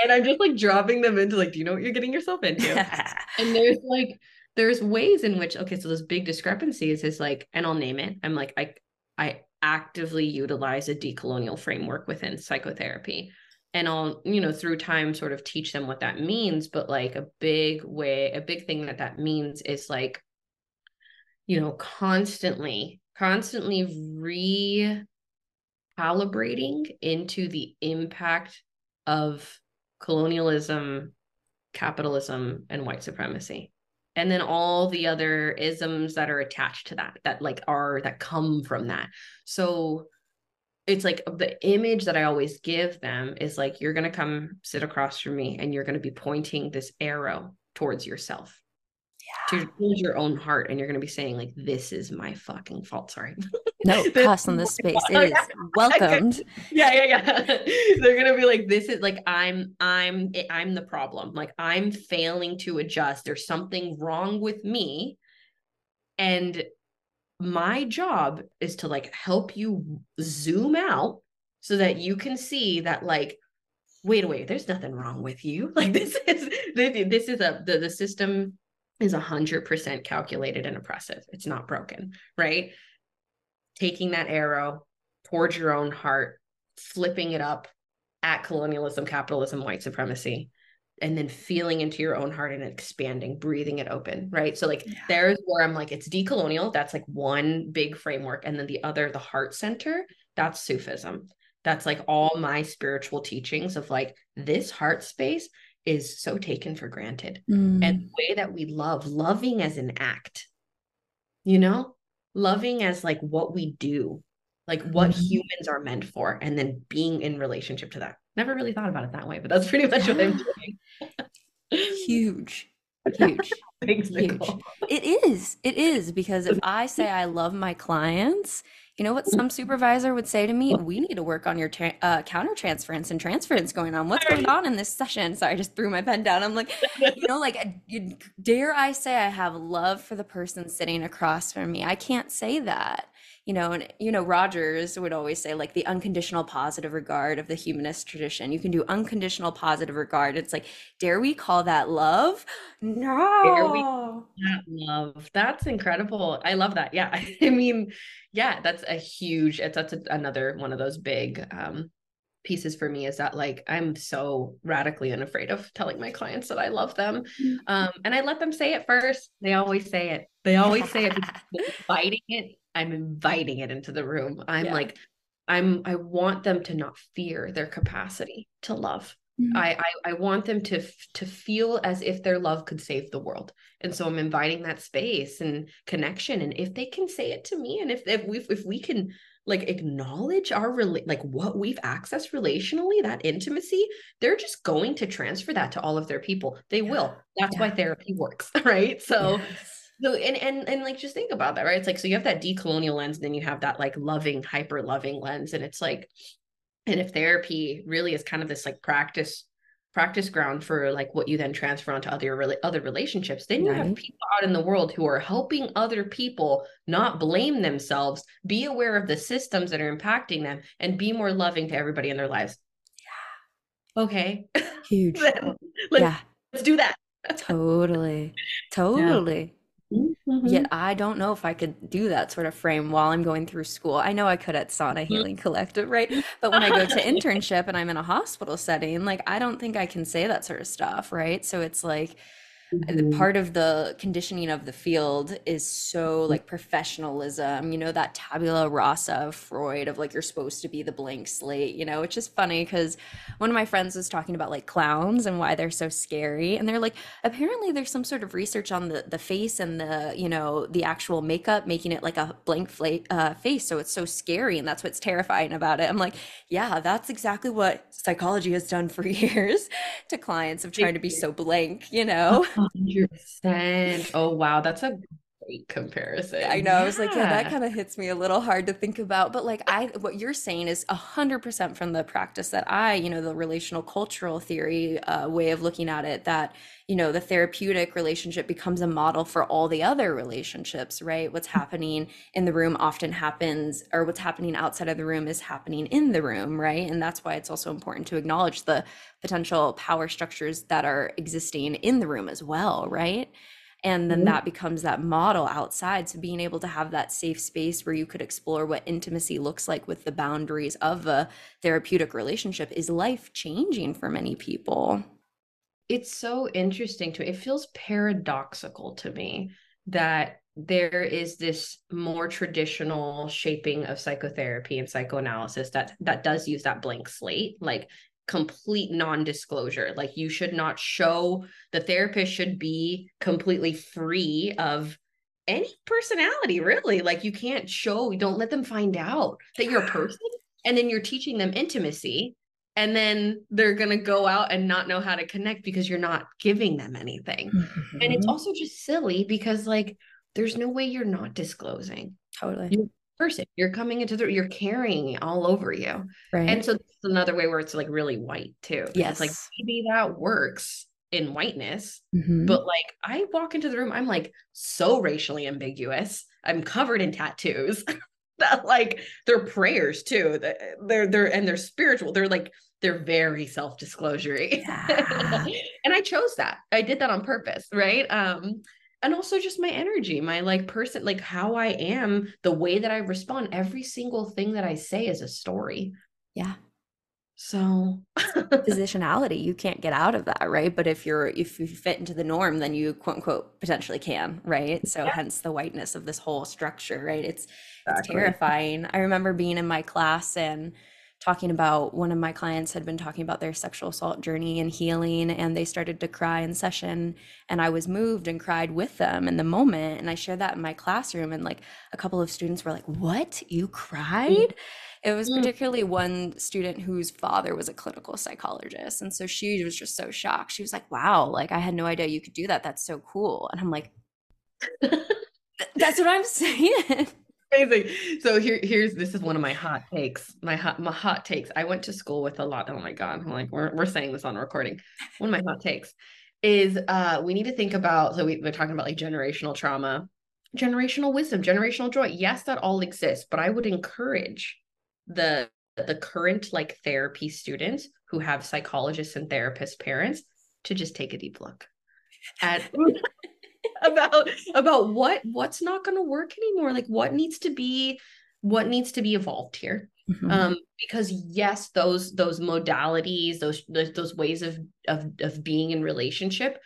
and I'm just like dropping them into like, do you know what you're getting yourself into? and there's like there's ways in which okay, so those big discrepancies is like, and I'll name it. I'm like, I I actively utilize a decolonial framework within psychotherapy and I'll, you know, through time sort of teach them what that means. But like a big way, a big thing that that means is like, you know, constantly, constantly recalibrating into the impact of colonialism, capitalism, and white supremacy. And then all the other isms that are attached to that, that like are, that come from that. So, it's like the image that I always give them is like you're going to come sit across from me and you're going to be pointing this arrow towards yourself. Yeah. To your own heart and you're going to be saying like this is my fucking fault sorry. No, pass on this space. It oh, is welcomed. Yeah, yeah, yeah. They're going to be like this is like I'm I'm eh, I'm the problem. Like I'm failing to adjust. There's something wrong with me. And my job is to like help you zoom out so that you can see that like wait wait there's nothing wrong with you like this is this is a the, the system is 100% calculated and oppressive it's not broken right taking that arrow towards your own heart flipping it up at colonialism capitalism white supremacy and then feeling into your own heart and expanding, breathing it open, right? So like yeah. there's where I'm like it's decolonial, that's like one big framework and then the other the heart center, that's Sufism. That's like all my spiritual teachings of like this heart space is so taken for granted. Mm. And the way that we love, loving as an act. You know? Loving as like what we do, like what mm. humans are meant for and then being in relationship to that Never really thought about it that way, but that's pretty much what I'm doing. Huge. Huge. Thanks, Huge. It is. It is because if I say I love my clients, you know what some supervisor would say to me? We need to work on your tra- uh, counter transference and transference going on. What's going on in this session? So I just threw my pen down. I'm like, you know, like, dare I say I have love for the person sitting across from me? I can't say that you know and you know rogers would always say like the unconditional positive regard of the humanist tradition. You can do unconditional positive regard. It's like dare we call that love? No. That love? That's incredible. I love that. Yeah. I mean yeah that's a huge it's that's a, another one of those big um pieces for me is that like I'm so radically unafraid of telling my clients that I love them. Mm. Um, and I let them say it first. They always say it. They always say it fighting it I'm inviting it into the room. I'm yeah. like, I'm I want them to not fear their capacity to love. Mm-hmm. I, I I want them to to feel as if their love could save the world. And so I'm inviting that space and connection. And if they can say it to me, and if if we if we can like acknowledge our rela- like what we've accessed relationally that intimacy they're just going to transfer that to all of their people they yeah. will that's yeah. why therapy works right so yes so and and and like just think about that right? It's like so you have that decolonial lens and then you have that like loving hyper loving lens and it's like and if therapy really is kind of this like practice practice ground for like what you then transfer onto other really other relationships then you right. have people out in the world who are helping other people not blame themselves be aware of the systems that are impacting them and be more loving to everybody in their lives. Yeah. Okay. Huge. Let's, yeah. let's do that. Totally. Totally Mm-hmm. Yet I don't know if I could do that sort of frame while I'm going through school. I know I could at Sana mm-hmm. Healing Collective, right? But when I go to internship and I'm in a hospital setting, like I don't think I can say that sort of stuff, right? So it's like mm-hmm. part of the conditioning of the field is so like professionalism you know that tabula rasa of freud of like you're supposed to be the blank slate you know it's just funny because one of my friends was talking about like clowns and why they're so scary and they're like apparently there's some sort of research on the the face and the you know the actual makeup making it like a blank fla- uh, face so it's so scary and that's what's terrifying about it. I'm like yeah that's exactly what psychology has done for years to clients of trying to be so blank you know 100%. Oh, wow. That's a great comparison. I know. I was like, yeah, that kind of hits me a little hard to think about. But like, I, what you're saying is a hundred percent from the practice that I, you know, the relational cultural theory uh, way of looking at it. That you know, the therapeutic relationship becomes a model for all the other relationships, right? What's happening in the room often happens, or what's happening outside of the room is happening in the room, right? And that's why it's also important to acknowledge the potential power structures that are existing in the room as well, right? And then Mhm. that becomes that model outside. So being able to have that safe space where you could explore what intimacy looks like with the boundaries of a therapeutic relationship is life changing for many people. It's so interesting to it feels paradoxical to me that there is this more traditional shaping of psychotherapy and psychoanalysis that that does use that blank slate. Like complete non-disclosure. Like you should not show the therapist should be completely free of any personality really. Like you can't show don't let them find out that you're a person and then you're teaching them intimacy and then they're going to go out and not know how to connect because you're not giving them anything. And Mm-hmm. it's also just silly because like there's no way you're not disclosing. Totally. You person you're coming into the you're carrying all over you right and so that's another way where it's like really white too 'cause it's like maybe that works in whiteness Mhm. but like I walk into the room, I'm like so racially ambiguous. I'm covered in tattoos that like they're prayers too. that They're they're and they're spiritual. They're like they're very self-disclosure. Yeah. and I chose that. I did that on purpose, right? Um and also just my energy, my like person, like how I am, the way that I respond. Every single thing that I say is a story. yeah. So positionality. You can't get out of that right? But if you're if you fit into the norm then you quote unquote potentially can right? So hence the whiteness of this whole structure right? It's it's terrifying. I remember being in my class and talking about one of my clients had been talking about their sexual assault journey and healing and they started to cry in session and i was moved and cried with them in the moment and i shared that in my classroom and like a couple of students were like what you cried it was Mm. particularly one student whose father was a clinical psychologist. And so she was just so shocked. She was like, wow, like I had no idea you could do that. That's so cool. And I'm like, that's what I'm saying. Amazing. So here, here's this is one of my hot takes. My hot, my hot takes. I went to school with a lot. Oh my god! I'm like, we're we're saying this on recording. One of my hot takes is uh we need to think about. So we, we're talking about like generational trauma, generational wisdom, generational joy. Yes, that all exists, but I would encourage the the current like therapy students who have psychologists and therapist parents to just take a deep look at about about what what's not going to work anymore. Like what needs to be what needs to be evolved here? Mhm. um because yes those those modalities those those, those ways of, of of being in relationship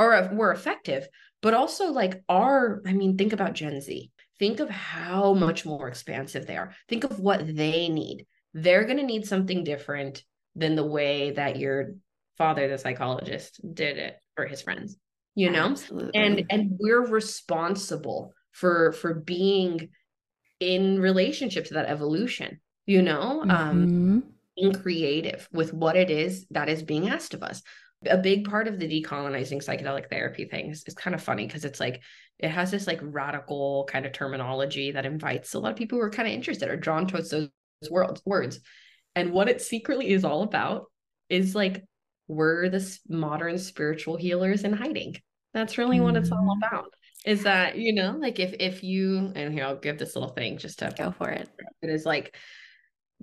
are were effective but also like are i mean think about gen z. Think of how much more expansive they are. Think of what they need. They're going to need something different than the way that your father the psychologist did it for his friends you know Absolutely. and and we're responsible for for being in relationship to that evolution you know um Mhm. being creative with what it is that is being asked of us a big part of the decolonizing psychedelic therapy thing is, is kind of funny because it's like it has this like radical kind of terminology that invites a lot of people who are kind of interested or drawn towards those worlds words and what it secretly is all about is like we're the modern spiritual healers in hiding that's really what it's all Mhm. about is that you know like if if you and here i'll give this little thing just to Go for it. it is like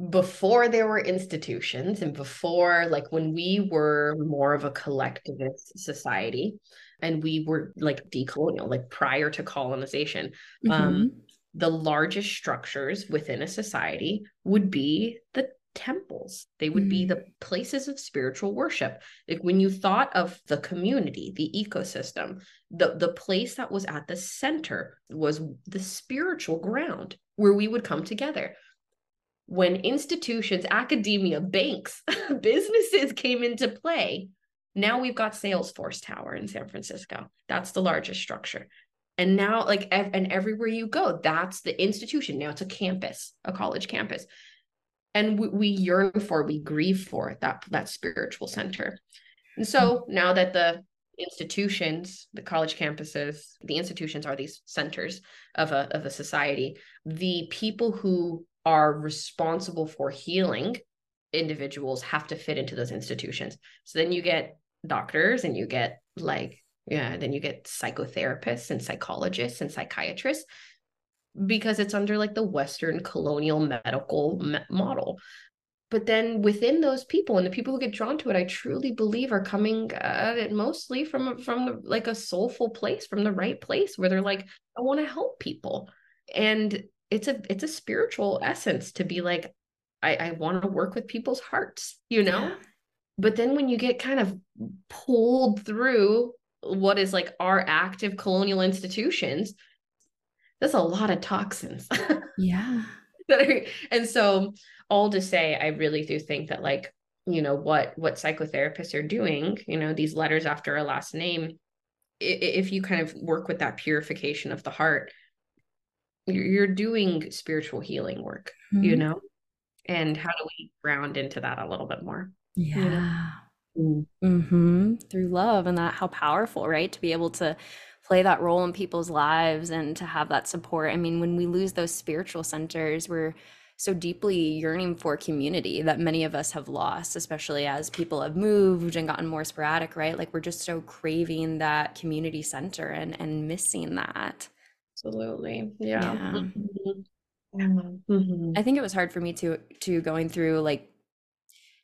before there were institutions and before like when we were more of a collectivist society and we were like decolonial like prior to colonization um Mhm. the largest structures within a society would be the temples. They would be the mm. places of spiritual worship. Like when you thought of the community the ecosystem the the place that was at the center was the spiritual ground where we would come together. When institutions academia banks businesses came into play now we've got salesforce tower in san francisco. That's the largest structure. And now like ev- and everywhere you go that's the institution. Now it's a campus a college campus and we, we yearn for we grieve for that that spiritual center and so hmm. now that the institutions, the college campuses, the institutions are these centers of a of a society. The people who are responsible for healing individuals have to fit into those institutions. So then you get doctors and you get like yeah, then you get psychotherapists and psychologists and psychiatrists because it's under like the western colonial medical me- model. But then within those people and the people who get drawn to it i truly believe are coming at it mostly from from the, like a soulful place from the right place where they're like i want to help people. And it's a it's a spiritual essence to be like i i want to work with people's hearts you know? Yeah. but then when you get kind of pulled through what is like our active colonial institutions that's a lot of toxins. Yeah. And so all to say i really do think that like you know what what psychotherapists are doing you know these letters after a last name if you kind of work with that purification of the heart you're doing spiritual healing work mm-hmm. you know? And how do we ground into that a little bit more? Yeah you know? mm-hmm. through love and that how powerful right? To be able to play that role in people's lives and to have that support i mean when we lose those spiritual centers we're so deeply yearning for community that many of us have lost, especially as people have moved and gotten more sporadic, right? Like we're just so craving that community center and and missing that. Absolutely. Yeah. yeah. Mm-hmm. Mm-hmm. I think it was hard for me to to going through like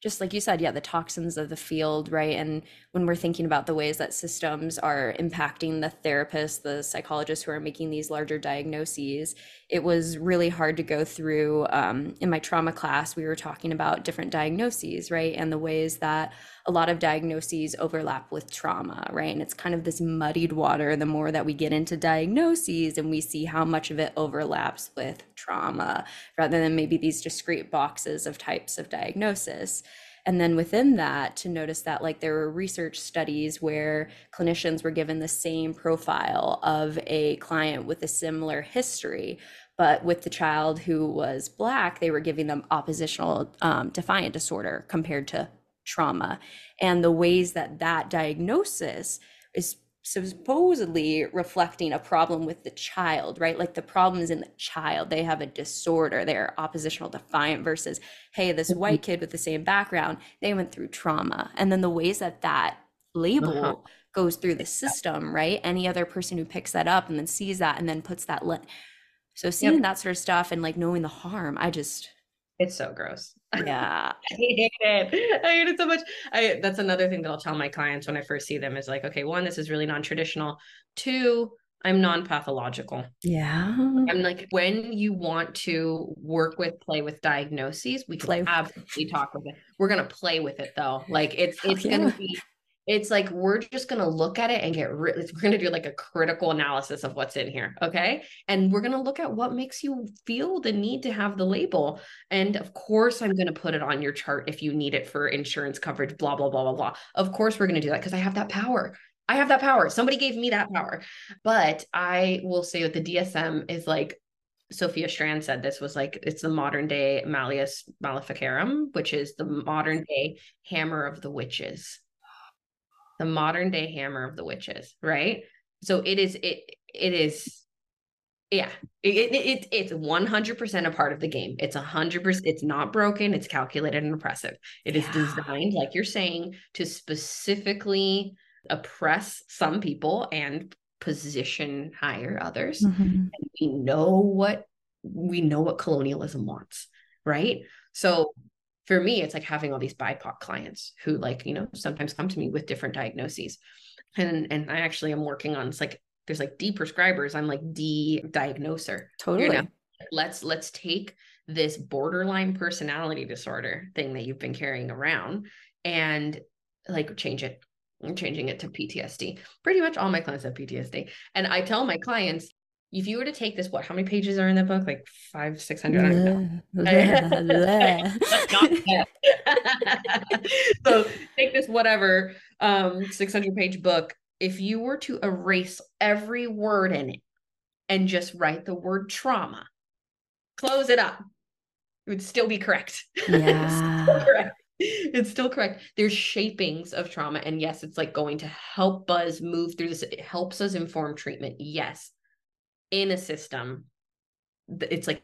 just like you said, yeah, the toxins of the field, right? And when we're thinking about the ways that systems are impacting the therapists, the psychologists who are making these larger diagnoses, it was really hard to go through. Um, in my trauma class, we were talking about different diagnoses, right? And the ways that a lot of diagnoses overlap with trauma, right? And it's kind of this muddied water the more that we get into diagnoses and we see how much of it overlaps with trauma rather than maybe these discrete boxes of types of diagnosis and then within that to notice that like there were research studies where clinicians were given the same profile of a client with a similar history but with the child who was black they were giving them oppositional um, defiant disorder compared to trauma and the ways that that diagnosis is supposedly reflecting a problem with the child, right? Like the problem is in the child. They have a disorder. They're oppositional defiant versus, hey, this mm-hmm. white kid with the same background, they went through trauma. And then the ways that that label uh-huh. goes through the system, right? Any other person who picks that up and then sees that and then puts that. Le- so seeing yep. that sort of stuff and like knowing the harm, I just. It's so gross. Yeah. I hate it. I hate it so much. I that's another thing that I'll tell my clients when I first see them is like, okay, one, this is really non-traditional. Two, I'm non-pathological. Yeah. I'm like, when you want to work with, play with diagnoses, we can play. absolutely talk with it. We're gonna play with it though. Like it's it's yeah. gonna be it's like we're just going to look at it and get rid we're going to do like a critical analysis of what's in here okay? And we're going to look at what makes you feel the need to have the label. And of course i'm going to put it on your chart if you need it for insurance coverage blah blah blah blah blah. Of course we're going to do that because i have that power. I have that power. Somebody gave me that power. But i will say that the dsm is like Sophia Strand said this was like it's the modern day Malleus Maleficarum, which is the modern day hammer of the witches the modern day hammer of the witches, right? So it is it it is yeah it, it, it it's 100% a part of the game it's 100% it's not broken it's calculated and oppressive It is yeah. designed like you're saying to specifically oppress some people and position higher others mm-hmm. and we know what we know what colonialism wants right so for me, it's like having all these BIPOC clients who like, you know, sometimes come to me with different diagnoses. And and I actually am working on it's like there's like D prescribers. I'm like D diagnoser. Totally. You know? Let's let's take this borderline personality disorder thing that you've been carrying around and like change it. I'm changing it to PTSD. Pretty much all my clients have PTSD. And I tell my clients, if you were to take this, what, how many pages are in the book? Like five, 600? so take this, whatever, um, 600 page book. If you were to erase every word in it and just write the word trauma, close it up, it would still be correct. Yeah. correct. it's still correct. There's shapings of trauma. And yes, it's like going to help us move through this. It helps us inform treatment. Yes. In a system, it's like,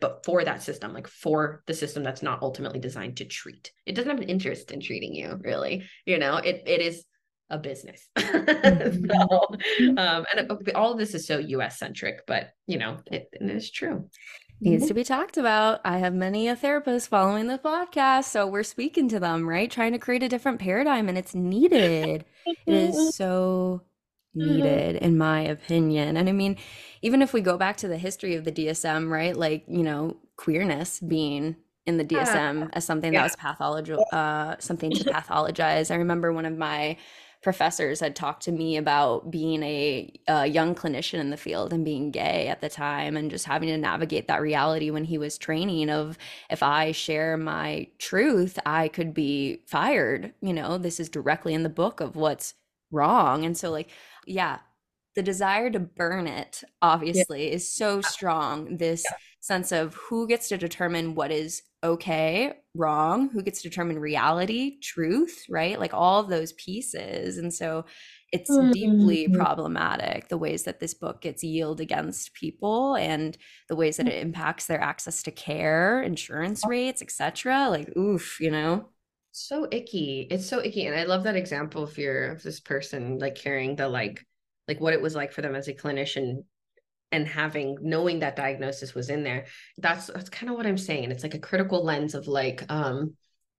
but for that system, like for the system that's not ultimately designed to treat. It doesn't have an interest in treating you, really. You know, it it is a business. Mm-hmm. so, um, and all of this is so US centric, but you know, it, it is true needs to be talked about. I have many a therapist following the podcast, so we're speaking to them, right? Trying to create a different paradigm, and it's needed. it is so needed, in my opinion. And I mean, even if we go back to the history of the DSM, right? Like, you know, queerness being in the DSM as something yeah. that was pathological, uh, something to pathologize. I remember one of my professors had talked to me about being a, a, young clinician in the field and being gay at the time and just having to navigate that reality when he was training of if I share my truth, I could be fired. You know, this is directly in the book of what's wrong. And so, like, yeah, the desire to burn it obviously yeah. is so strong. This yeah. sense of who gets to determine what is okay, wrong, who gets to determine reality, truth, right? Like all of those pieces. And so it's mm-hmm. deeply problematic the ways that this book gets yield against people and the ways that it impacts their access to care, insurance rates, etc. Like oof, you know. So icky. It's so icky. And I love that example of your of this person like carrying the like like what it was like for them as a clinician and having knowing that diagnosis was in there that's that's kind of what i'm saying it's like a critical lens of like um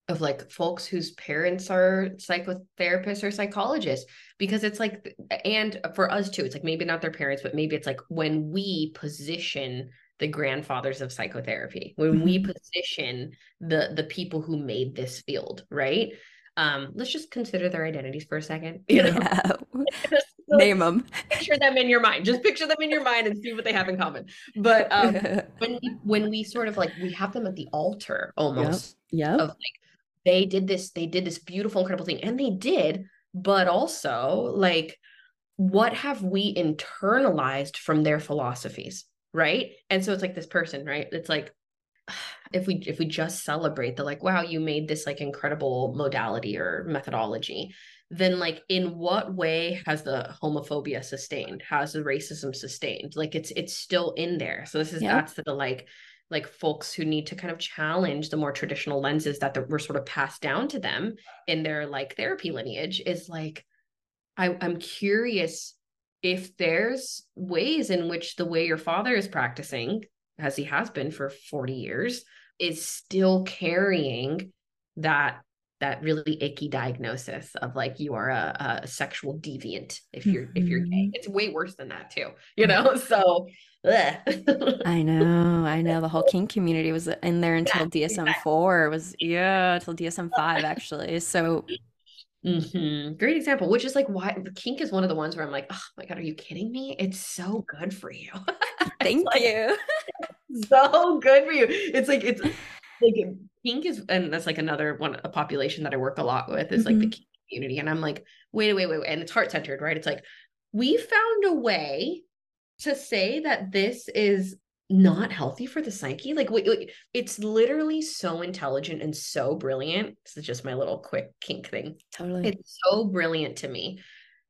of like folks whose parents are psychotherapists or psychologists because it's like and for us too it's like maybe not their parents but maybe it's like when we position the grandfathers of psychotherapy. When we mm-hmm. position the the people who made this field right? Um let's just consider their identities for a second you know? Yeah. name them picture them in your mind. Just picture them in your mind and see what they have in common. But um when we, when we sort of like we have them at the altar almost yeah yep. of like they did this they did this beautiful incredible thing. And they did but also like what have we internalized from their philosophies right? And so it's like this person right? It's like if we if we just celebrate the like wow you made this like incredible modality or methodology then like in what way has the homophobia sustained? Has the racism sustained? Like it's it's still in there. So this is yeah. that's the like like folks who need to kind of challenge the more traditional lenses that were sort of passed down to them in their like therapy lineage is like I, i'm curious if there's ways in which the way your father is practicing as he has been for 40 years is still carrying that that really icky diagnosis of like you are a, a sexual deviant if you're mm-hmm. if you're gay. Mm-hmm. it's way worse than that too you know? So i know i know. The whole kink community was in there until yeah, dsm-4 was yeah until dsm-5 actually. So mm-hmm. great example which is like why kink is one of the ones where i'm like oh my god are you kidding me it's so good for you thank like, you so good for you it's like it's like kink is and that's like another one a population that i work a lot with is mm-hmm. like the mm-hmm. community and i'm like wait wait wait wait and it's heart centered right it's like we found a way to say that this is not healthy for the psyche like it's literally so intelligent and so brilliant this is just my little quick kink thing totally it's so brilliant to me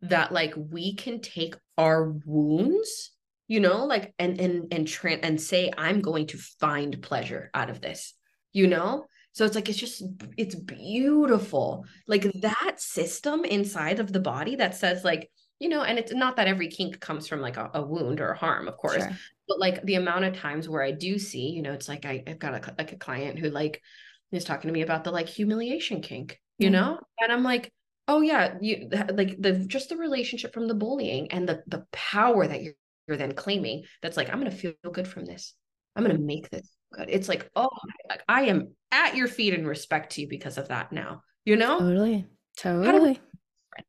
that like we can take our wounds you know like and and and tra- and say i'm going to find pleasure out of this you know so it's like it's just it's beautiful like that system inside of the body that says like you know and it's not that every kink comes from like a, a wound or a harm of course sure. But like the amount of times where i do see you know it's like I, i've got a like a client who like is talking to me about the like humiliation kink you mm know and i'm like oh yeah you like the just the relationship from the bullying and the the power that you're, you're then claiming that's like i'm gonna feel good from this i'm gonna make this good. It's like, oh, I am at your feet and respect to you because of that now. You know? Totally. Totally.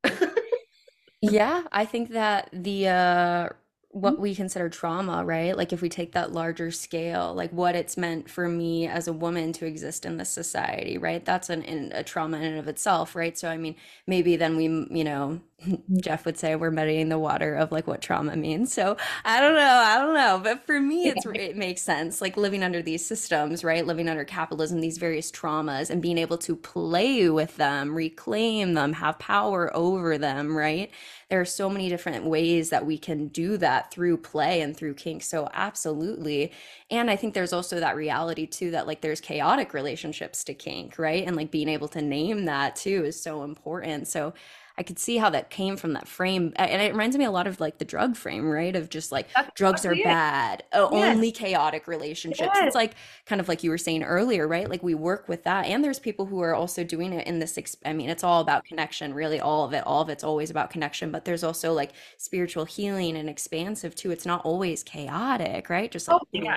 yeah, I think that the uh what mm-hmm. we consider trauma, right? Like if we take that larger scale, like what it's meant for me as a woman to exist in this society, right? That's an, in, a trauma in and of itself, right? So I mean, maybe then we, you know, mm-hmm. Jeff would say we're muddying the water of like what trauma means. So I don't know, I don't know, but for me, it's it makes sense. Like living under these systems, right? Living under capitalism, these various traumas, and being able to play with them, reclaim them, have power over them, right? There are so many different ways that we can do that through play and through kink so absolutely. And i think there's also that reality too that like there's chaotic relationships to kink right? And like being able to name that too is so important. So I could see how that came from that frame. And it reminds me a lot of like the drug frame, right? Of just like That's drugs are bad, yes. only chaotic relationships. Yes. It's like kind of like you were saying earlier, right? Like we work with that. And there's people who are also doing it in this. I mean, it's all about connection, really. All of it, all of it's always about connection. But there's also like spiritual healing and expansive too. It's not always chaotic, right? Just like, oh, yeah.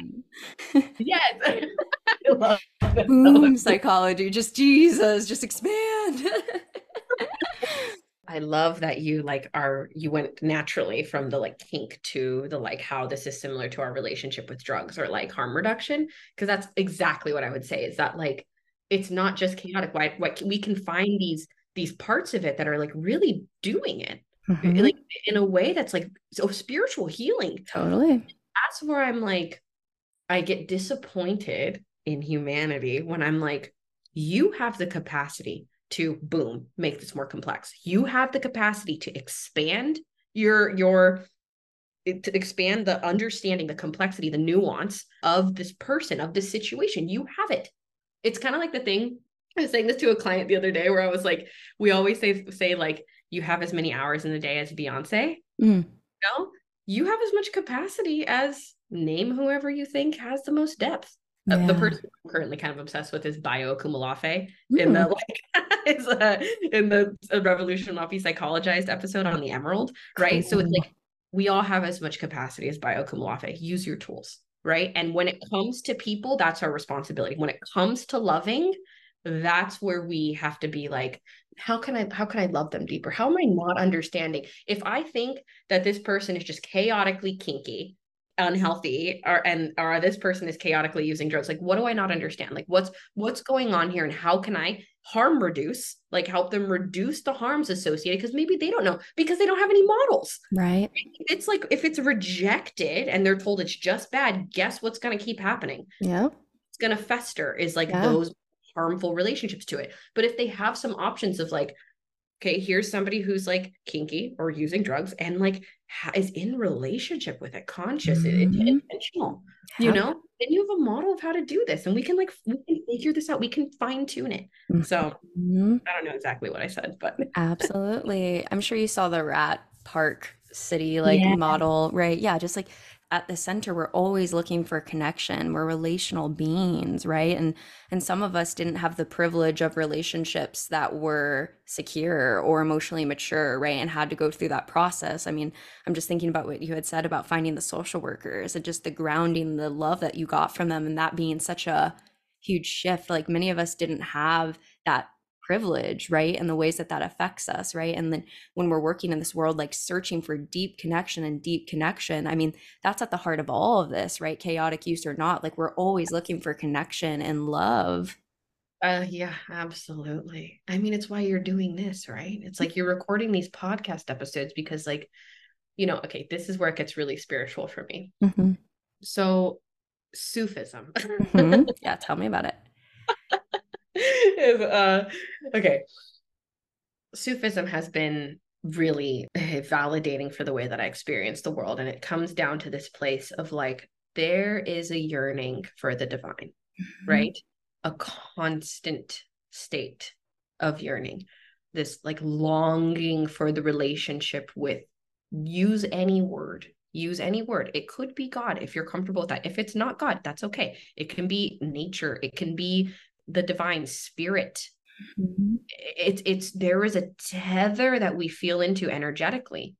yes. Boom, psychology. Just Jesus, just expand. I love that you like are you went naturally from the like kink to the like how this is similar to our relationship with drugs or like harm reduction because that's exactly what I would say is that like it's not just chaotic. Why what we can find these these parts of it that are like really doing it mm-hmm. like in a way that's like so spiritual healing. Totally. That's where I'm like I get disappointed in humanity when I'm like you have the capacity to boom make this more complex you have the capacity to expand your your to expand the understanding the complexity the nuance of this person of this situation you have it it's kind of like the thing i was saying this to a client the other day where i was like we always say say like you have as many hours in the day as beyonce mm. you know you have as much capacity as name whoever you think has the most depth yeah. Uh, the person I'm currently kind of obsessed with is Bayo Akomolafe mm. in the hmm. like is uh, in the Revolution Not Be Psychologized episode on the Emerald, right? Cool. So it's like we all have as much capacity as Bayo Akomolafe. Use your tools, right? And when it comes to people, that's our responsibility. When it comes to loving, that's where we have to be like how can i how can i love them deeper how am i not understanding if i think that this person is just chaotically kinky unhealthy or and or this person is chaotically using drugs like what do i not understand? Like what's what's going on here and how can i harm reduce like help them reduce the harms associated? Because maybe they don't know because they don't have any models. Right. It's like if it's rejected and they're told it's just bad guess what's going to keep happening? Yeah it's going to fester is like yeah. those harmful relationships to it. But if they have some options of like okay here's somebody who's like kinky or using drugs and like is in relationship with it conscious mm-hmm. intentional yeah. you know then you have a model of how to do this and we can like we can figure this out we can fine tune it mm-hmm. so i don't know exactly what i said but absolutely i'm sure you saw the rat park study like yeah. model right yeah just like at the center we're always looking for connection. We're relational beings right? And and some of us didn't have the privilege of relationships that were secure or emotionally mature right? And had to go through that process. I mean i'm just thinking about what you had said about finding the social workers and just the grounding the love that you got from them and that being such a huge shift. Like many of us didn't have that privilege, right? And the ways that that affects us, right? And then when we're working in this world, like searching for deep connection and deep connection, I mean, that's at the heart of all of this, right? Chaotic use or not, like we're always looking for connection and love. Uh, yeah, absolutely. I mean, it's why you're doing this, right? It's like you're recording these podcast episodes because, like, you know, okay, this is where it gets really spiritual for me. Mm-hmm. So, Sufism. mm-hmm. Yeah, tell me about it. is uh okay. Sufism has been really validating for the way that I experience the world. And it comes down to this place of like, there is a yearning for the divine, mm-hmm. right? A constant state of yearning, this like longing for the relationship with, use any word, use any word. It could be God if you're comfortable with that. If it's not God, that's okay. It can be nature, it can be the divine spirit. Mm-hmm. it's it's there is a tether that we feel into energetically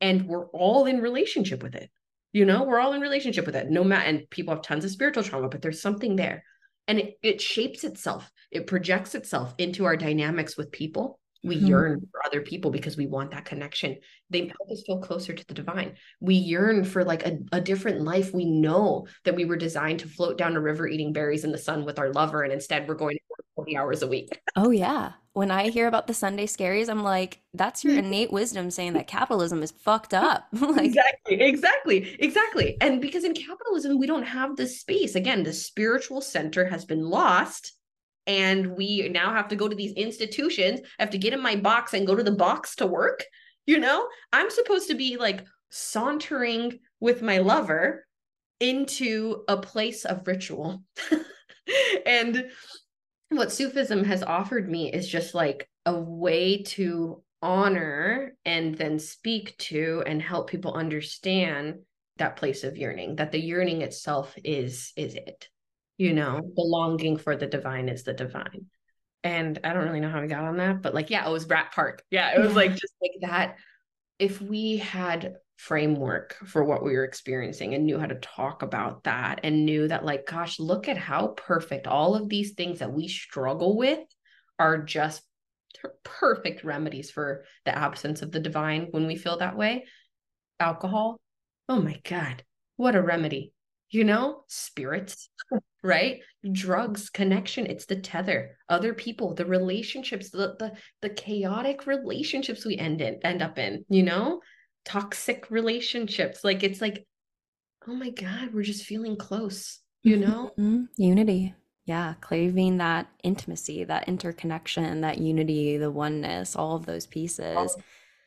and we're all in relationship with it. You know we're all in relationship with it. No matter and people have tons of spiritual trauma but there's something there. And it, it shapes itself. It projects itself into our dynamics with people We Mhm. yearn for other people because we want that connection. They help us feel closer to the divine. We yearn for like a, a different life. We know that we were designed to float down a river eating berries in the sun with our lover, and instead we're going to work 40 hours a week. Oh yeah. When I hear about the Sunday scaries, I'm like, that's your innate wisdom saying that capitalism is fucked up. like, exactly, exactly, exactly. And because in capitalism, we don't have this space. Again, the spiritual center has been lost. And we now have to go to these institutions, I have to get in my box and go to the box to work. You know, I'm supposed to be like sauntering with my lover into a place of ritual. and what Sufism has offered me is just like a way to honor and then speak to and help people understand that place of yearning that the yearning itself is is it you mm-hmm. know the longing for the divine is the divine. And i don't really know how we got on that but like yeah it was rat park. Yeah it was like just like that. If we had framework for what we were experiencing and knew how to talk about that and knew that like gosh look at how perfect all of these things that we struggle with are just perfect remedies for the absence of the divine when we feel that way. Alcohol? Oh my god. What a remedy you know spirits right drugs connection it's the tether other people the relationships the the, the chaotic relationships we end in end up in you know toxic relationships like it's like oh my god we're just feeling close you know Mhm. Unity. Yeah, craving that intimacy, that interconnection, that unity, the oneness, all of those pieces.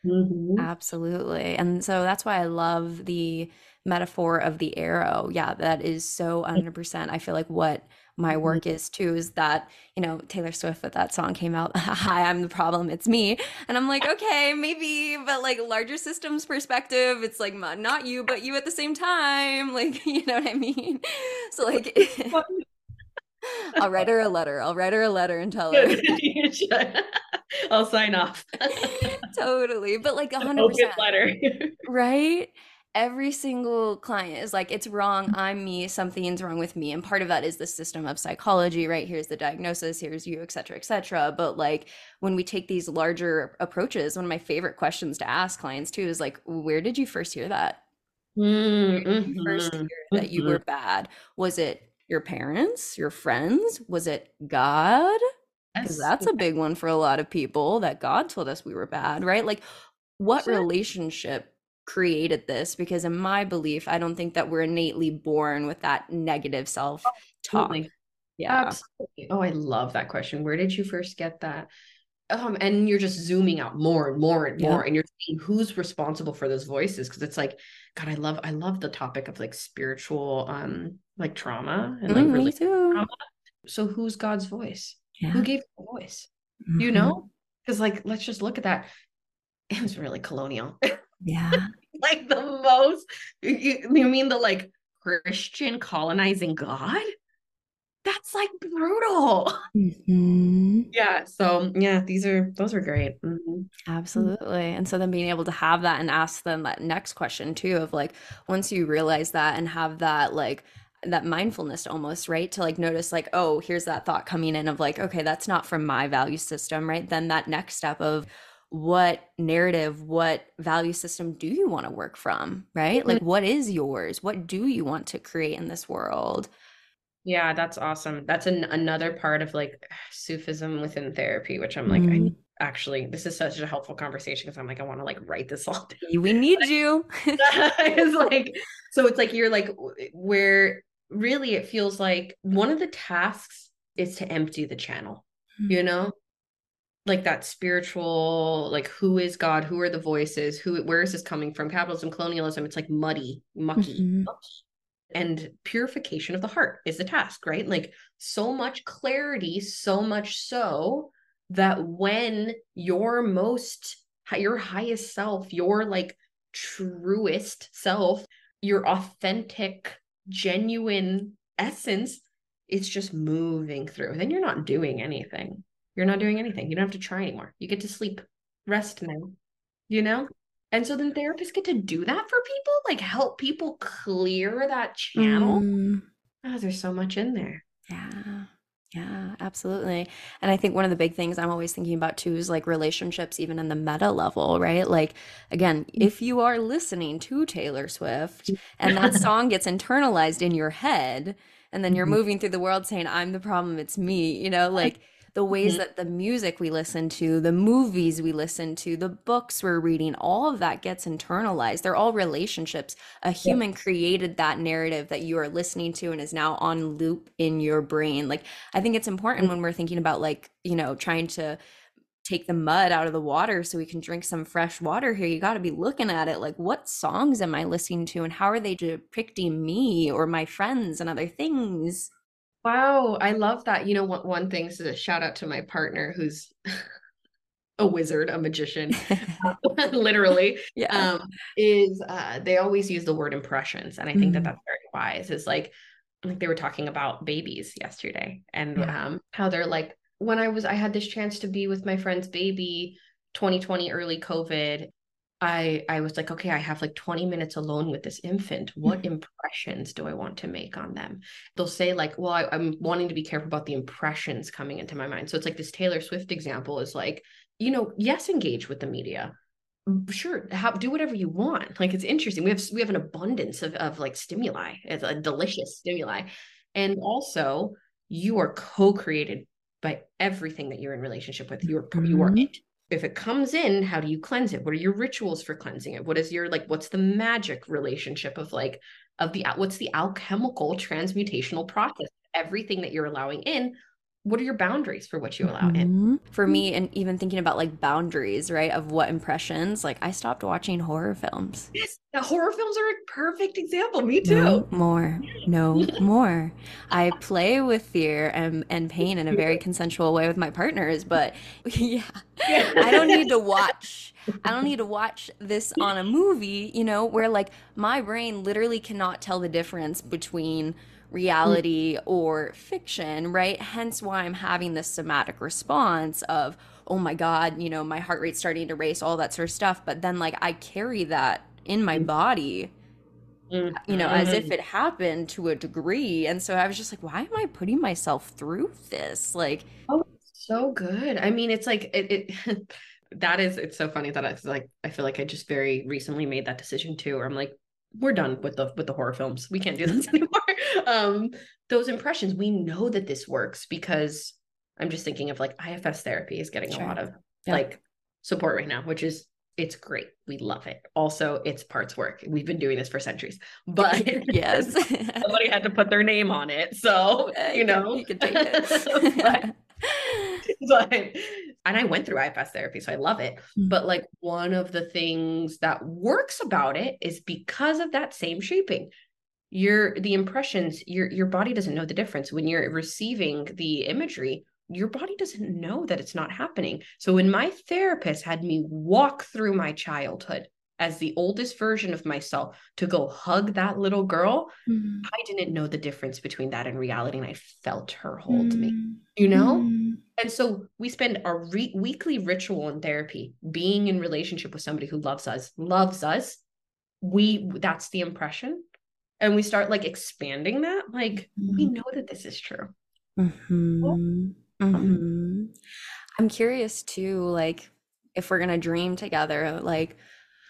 Mhm. Absolutely. And so that's why I love the metaphor of the arrow. Yeah, that is so 100%. I feel like what my Mhm. work is too is that, you know, Taylor Swift with that song came out, Hi, I'm the problem, it's me. And I'm like, okay, maybe, but like larger systems perspective, it's like not you, but you at the same time. Like, you know what I mean? So, like, I'll write her a letter. I'll write her a letter and tell her. I'll sign off. Totally. But like 100%. Open letter. Right? Every single client is like, it's wrong. I'm me. Something's wrong with me. And part of that is the system of psychology, right? Here's the diagnosis, here's you, et cetera, et cetera. But like when we take these larger approaches, one of my favorite questions to ask clients too is like, where did you first hear that? Mm, you first hear that you were bad? Was it your parents, your friends? Was it God? Because that's a big one for a lot of people that God told us we were bad, right? Like, what relationship created this? Because, in my belief, I don't think that we're innately born with that negative self talk. Yeah. Absolutely. Oh, I love that question. Where did you first get that? Um, and you're just zooming out more and more and Yeah. more, and you're seeing who's responsible for those voices. Because it's like, God, I love, I love the topic of like spiritual, um, like trauma and like Mm, really. trauma. So who's God's voice? Yeah. Who gave the voice? You Mhm. know? Because like, let's just look at that. It was really colonial. Yeah. like the most you, you mean the like christian colonizing god that's like brutal Mhm. yeah so yeah these are those are great Mhm. Absolutely. And so then being able to have that and ask them that next question too of like once you realize that and have that like that mindfulness almost, right? To like notice like, oh, here's that thought coming in of like, okay, that's not from my value system, right? Then that next step of what narrative, what value system do you want to work from, right? Like mm-hmm. what is yours? What do you want to create in this world? yeah that's awesome that's an, another part of like sufism within therapy which i'm like i Mm. need actually this is such a helpful conversation because i'm like i want to like write this all down We need you. it's like so it's like you're like eh, where really it feels like one of the tasks is to empty the channel you mm-hmm. know like that spiritual like who is god? Who are the voices? Who where is this coming from? Capitalism colonialism it's like muddy mucky. Mhm. and purification of the heart is the task right? Like so much clarity so much so that when your most your highest self your like truest self your authentic genuine essence it's just moving through then you're not doing anything you're not doing anything you don't have to try anymore you get to sleep rest now you know and so then therapists get to do that for people like help people clear that channel Mm. oh there's so much in there Yeah. Yeah, absolutely. And I think one of the big things I'm always thinking about too is like relationships, even in the meta level, right? Like, again, if you are listening to Taylor Swift and that song gets internalized in your head, and then you're Mhm. moving through the world saying, I'm the problem, it's me, you know, like the ways Mhm. that the music we listen to, the movies we listen to, the books we're reading, all of that gets internalized. They're all relationships. A human created that narrative that you are listening to and is now on loop in your brain. Like, I think it's important when we're thinking about, like, you know, trying to take the mud out of the water so we can drink some fresh water here. You got to be looking at it like, what songs am I listening to and how are they depicting me or my friends and other things? Wow, I love that. You know, one, one thing is a shout out to my partner who's a wizard, a magician, literally, yeah. um, is uh, they always use the word impressions. And I think that Mm. that's very wise. It's like, like they were talking about babies yesterday and Yeah. um, how they're like, when I was, I had this chance to be with my friend's baby 2020, early COVID. I I was like, okay, I have like 20 minutes alone with this infant. What Mhm. impressions do I want to make on them? They'll say, like, well, I, I'm wanting to be careful about the impressions coming into my mind. So it's like this Taylor Swift example is like, you know, yes, engage with the media. Mm, Sure, how, do whatever you want. Like it's interesting. We have we have an abundance of, of like stimuli. It's a delicious stimuli. And also you are co-created by everything that you're in relationship with. You're you are it if it comes in, how do you cleanse it? What are your rituals for cleansing it? What is your like what's the magic relationship of like of the what's the alchemical transmutational process? Everything that you're allowing in, what are your boundaries for what you allow in? Mhm. For me, and even thinking about like boundaries, right, of what impressions, like I stopped watching horror films. Yes, the horror films are a perfect example. Me too. No too. more. No more. I play with fear and, and pain in a very consensual way with my partners, but yeah, I don't need to watch. I don't need to watch this on a movie, you know, where like my brain literally cannot tell the difference between Mm. reality or fiction, right? Hence why I'm having this somatic response of, oh my God, you know, my heart rate's starting to race, all that sort of stuff. But then like I carry that in my mm. body mm-hmm, you know, as if Mhm. it happened to a degree. And so I was just like, why am I putting myself through this? Like, Oh, so good. I mean, it's like it, it that is it's so funny that it's like I feel like I just very recently made that decision too, where I'm like, we're done with the with the horror films. We can't do this anymore. Um, those impressions, we know that this works because I'm just thinking of like IFS therapy is getting a lot of Yeah. like support right now, which is it's great. We love it. Also, it's parts work. We've been doing this for centuries, but yes. somebody had to put their name on it. So, you know, you can take it. but and I went through IFS therapy, so I love it. Mm. But like one of the things that works about it is because of that same shaping. Your the impressions, your your body doesn't know the difference when you're receiving the imagery. Your body doesn't know that it's not happening. So when my therapist had me walk through my childhood as the oldest version of myself to go hug that little girl, Mm. I didn't know the difference between that and reality, and I felt her hold me. Mm. You know. Mm. And so we spend our re- weekly ritual in therapy being in relationship with somebody who loves us, loves us. We that's the impression. And we start like expanding that. Like we know that this is true. Mhm. Mhm. I'm curious too, like if we're gonna dream together, like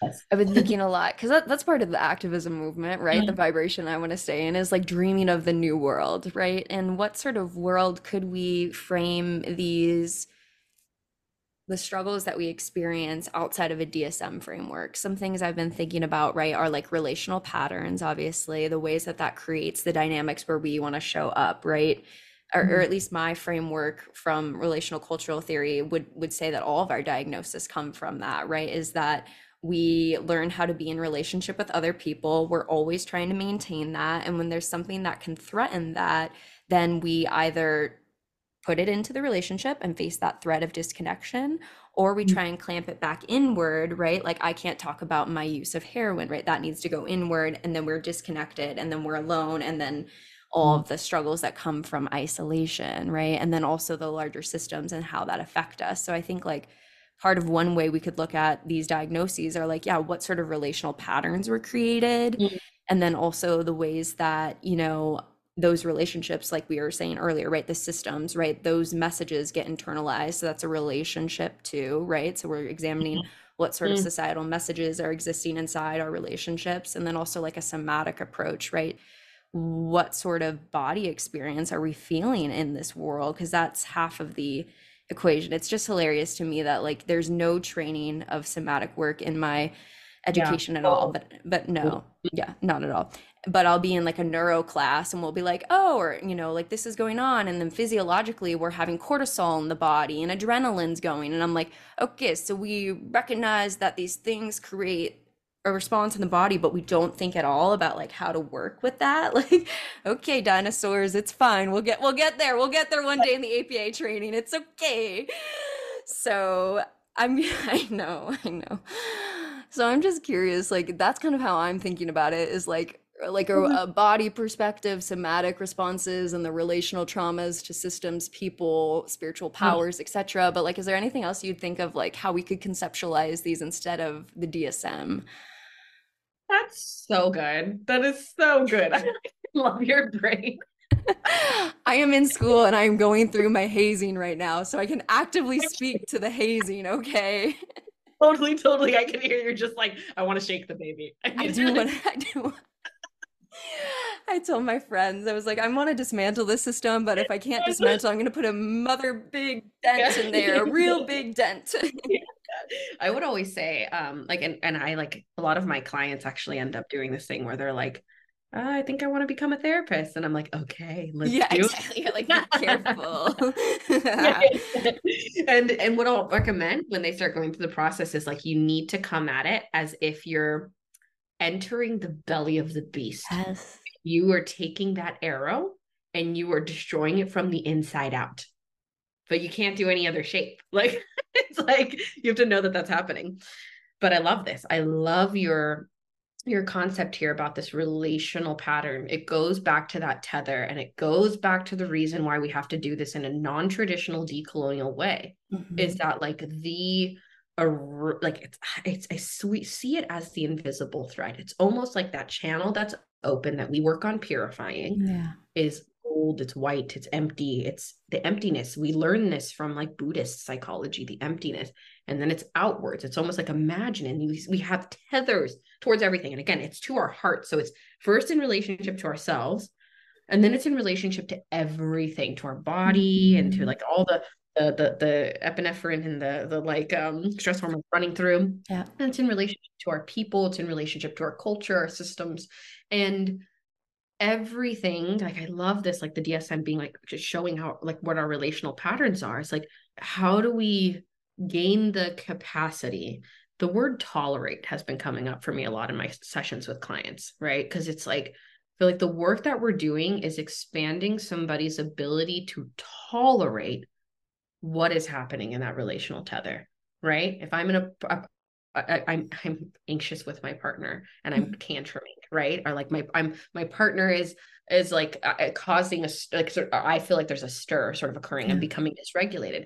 Yes. I've been thinking a lot because that, that's part of the activism movement, right? The vibration I want to stay in is like dreaming of the new world, right? And what sort of world could we frame these the struggles that we experience outside of a DSM framework? Some things I've been thinking about, right, are like relational patterns, obviously, the ways that that creates the dynamics where we want to show up, right? Or, or Mhm. at least my framework from relational cultural theory would would say that all of our diagnosis come from that, right? Is that we learn how to be in relationship with other people. We're always trying to maintain that. And when there's something that can threaten that, then we either put it into the relationship and face that threat of disconnection, or we Mm. try and clamp it back inward, right? Like, I can't talk about my use of heroin, right? That needs to go inward. And then we're disconnected and then we're alone. And then all of the struggles that come from isolation, right? And then also the larger systems and how that affect us. So I think like part of one way we could look at these diagnoses are like, yeah, what sort of relational patterns were created? Mm. And then also the ways that, you know, those relationships like we were saying earlier right the systems right those messages get internalized so that's a relationship too right so we're examining what sort of Mm. societal messages are existing inside our relationships and then also like a somatic approach right what sort of body experience are we feeling in this world because that's half of the equation. It's just hilarious to me that like there's no training of somatic work in my education at all but but no. Yeah not at all. But I'll be in like a neuro class and we'll be like, oh, or, you know, like this is going on. And then physiologically, we're having cortisol in the body and adrenaline's going. And I'm like, okay, so we recognize that these things create a response in the body, but we don't think at all about like how to work with that. Like, okay, dinosaurs, it's fine. We'll get, we'll get there. We'll get there one day in the APA training. It's okay. So I'm, I know, I know. So I'm just curious, like, that's kind of how I'm thinking about it is like, like a, mm-hmm. a body perspective, somatic responses, and the relational traumas to systems, people, spiritual mm-hmm. powers, etc. But like, is there anything else you'd think of like how we could conceptualize these instead of the DSM? That's so good. That is so good. I love your brain. I am in school and I'm going through my hazing right now, so I can actively speak to the hazing. Okay, Totally, totally. I can hear you're just like, I want to shake the baby. I do want. I do. I told my friends, I was like, I want to dismantle this system, but if I can't dismantle, I'm going to put a mother big dent in there, a real big dent. I would always say, um, like, and, and I like a lot of my clients actually end up doing this thing where they're like, "Uh, I think I want to become a therapist. And I'm like, okay, let's yeah, do it. You're like, be careful. and and what I'll recommend when they start going through the process is like you need to come at it as if you're entering the belly of the beast. yes. You are taking that arrow and you are destroying it from the inside out. But you can't do any other shape. Like it's like you have to know that that's happening. But I love this. I love your your concept here about this relational pattern. It goes back to that tether and it goes back to the reason why we have to do this in a non-traditional decolonial way Mm-hmm. is that like the a like it's it's I sweet see it as the invisible thread. It's almost like that channel that's open that we work on purifying yeah. is it's white, it's empty, it's the emptiness. We learn this from like Buddhist psychology, the emptiness, and then it's outwards. It's almost like imagining we, we have tethers towards everything. And again, it's to our heart. So it's first in relationship to ourselves, and then it's in relationship to everything, to our body and to like all the the the, the epinephrine and the the like um stress hormones running through. Yeah. And it's in relationship to our people, it's in relationship to our culture, our systems, and everything like i love this like the dsm being like just showing how like what our relational patterns are. It's like how do we gain the capacity? The word tolerate has been coming up for me a lot in my sessions with clients right? Because it's like I feel like the work that we're doing is expanding somebody's ability to tolerate what is happening in that relational tether right? If i'm in a, a I, I'm I'm anxious with my partner and I'm tantruming, right? Or like my I'm my partner is is like uh, causing a like sort of, I feel like there's a stir sort of occurring. I'm becoming dysregulated.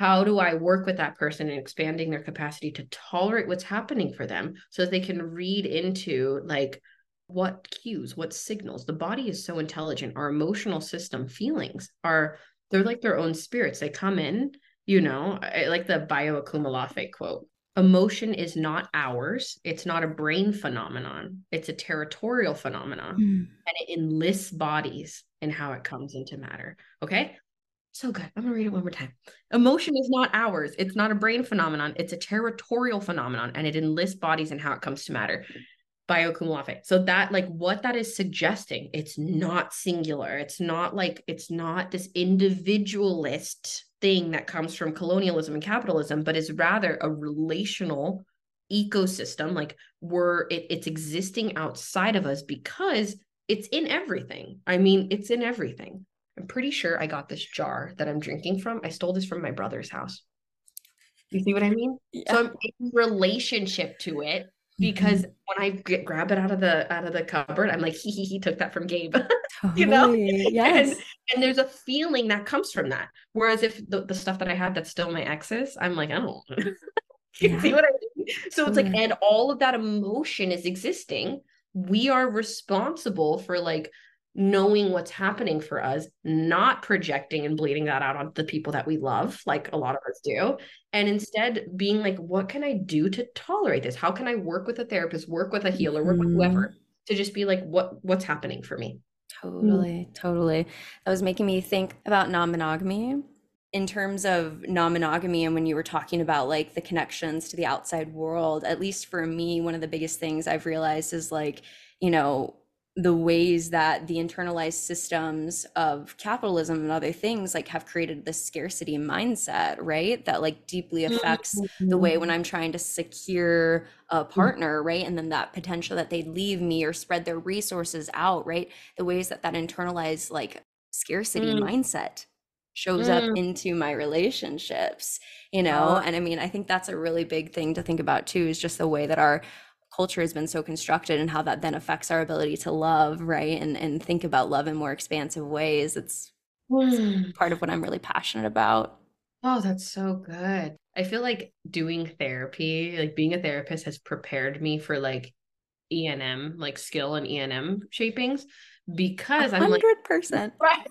How do I work with that person and expanding their capacity to tolerate what's happening for them so that they can read into like what cues, what signals? The body is so intelligent. Our emotional system, feelings are they're like their own spirits. They come in, you know, I like the Bayo Akomolafe quote emotion is not ours. It's not a brain phenomenon. It's a territorial phenomenon. Mm. and it enlists bodies in how it comes into matter. Okay? So good. I'm gonna read it one more time. Emotion is not ours. It's not a brain phenomenon. It's a territorial phenomenon and it enlists bodies in how it comes to matter Bayo Akomolafe so that like what that is suggesting it's not singular. It's not like it's not this individualist thing that comes from colonialism and capitalism but is rather a relational ecosystem like we're it, it's existing outside of us because it's in everything. I mean it's in everything. I'm pretty sure i got this jar that i'm drinking from. I stole this from my brother's house. You see what i mean? So i'm in relationship to it because mm-hmm. when I get, grab it out of the out of the cupboard, I'm like, he he he took that from Gabe, you know? Totally. Yes. and there's a feeling that comes from that. Whereas if the, the stuff that I have that's still my ex's, I'm like, I oh. don't. you Yeah. see what I mean? So it's like, and all of that emotion is existing. We are responsible for like knowing what's happening for us, not projecting and bleeding that out on the people that we love, like a lot of us do, and instead being like, what can I do to tolerate this? How can I work with a therapist, work with a healer, work with whoever Mhm. to just be like, what what's happening for me? Totally, totally. That was making me think about non-monogamy in terms of non-monogamy and when you were talking about like the connections to the outside world, at least for me, one of the biggest things I've realized is like, you know, the ways that the internalized systems of capitalism and other things like have created this scarcity mindset, right? That like deeply affects the way when I'm trying to secure a partner, right? And then that potential that they'd leave me or spread their resources out, right? The ways that that internalized like scarcity Mm. mindset shows up Mm. into my relationships, you know? Oh. And I mean, I think that's a really big thing to think about too, is just the way that our culture has been so constructed and how that then affects our ability to love, right? And and think about love in more expansive ways. It's Mm. part of what I'm really passionate about. Oh, that's so good. I feel like doing therapy, like being a therapist has prepared me for like ENM, like skill and ENM shapings because I'm like, hundred percent. right.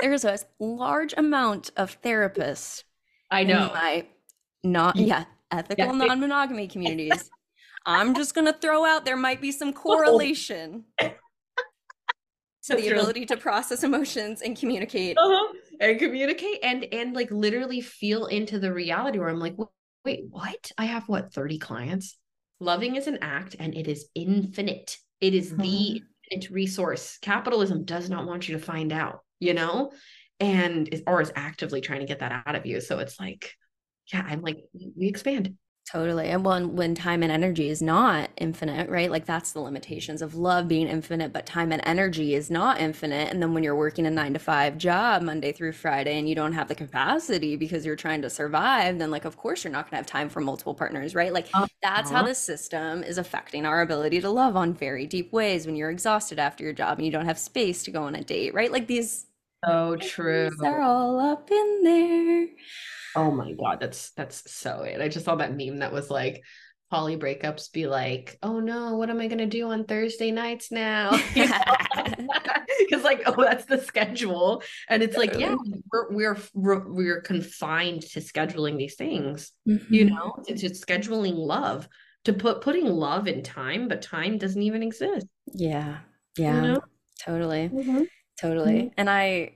There's a large amount of therapists I in know. my not yeah ethical Yeah. non-monogamy communities. I'm just gonna throw out there might be some correlation to the ability to process emotions and communicate. uh-huh. and communicate and and like literally feel into the reality where I'm like, "Wait, what? I have what 30 clients? Loving is an act and it is infinite. It is the infinite resource. Capitalism does not want you to find out, you know? And is or is actively trying to get that out of you. So it's like, yeah, I'm like, we expand. Totally. And when when time and energy is not infinite, right? Like that's the limitations of love being infinite, but time and energy is not infinite. And then when you're working a nine to five job Monday through Friday and you don't have the capacity because you're trying to survive, then like of course you're not gonna have time for multiple partners, right? Like that's how Uh-huh. the system is affecting our ability to love on very deep ways when you're exhausted after your job and you don't have space to go on a date, right? Like these So true. They're all up in there. Oh my God, that's that's so it. I just saw that meme that was like poly breakups be like, oh no, what am I gonna do on Thursday nights now? Because like, oh, that's the schedule. And it's like, yeah, we're we're we're, confined to scheduling these things, you Mhm. know, to, to scheduling love, to put putting love in time, but time doesn't even exist. Yeah. You Yeah. know? Totally. Totally. And I,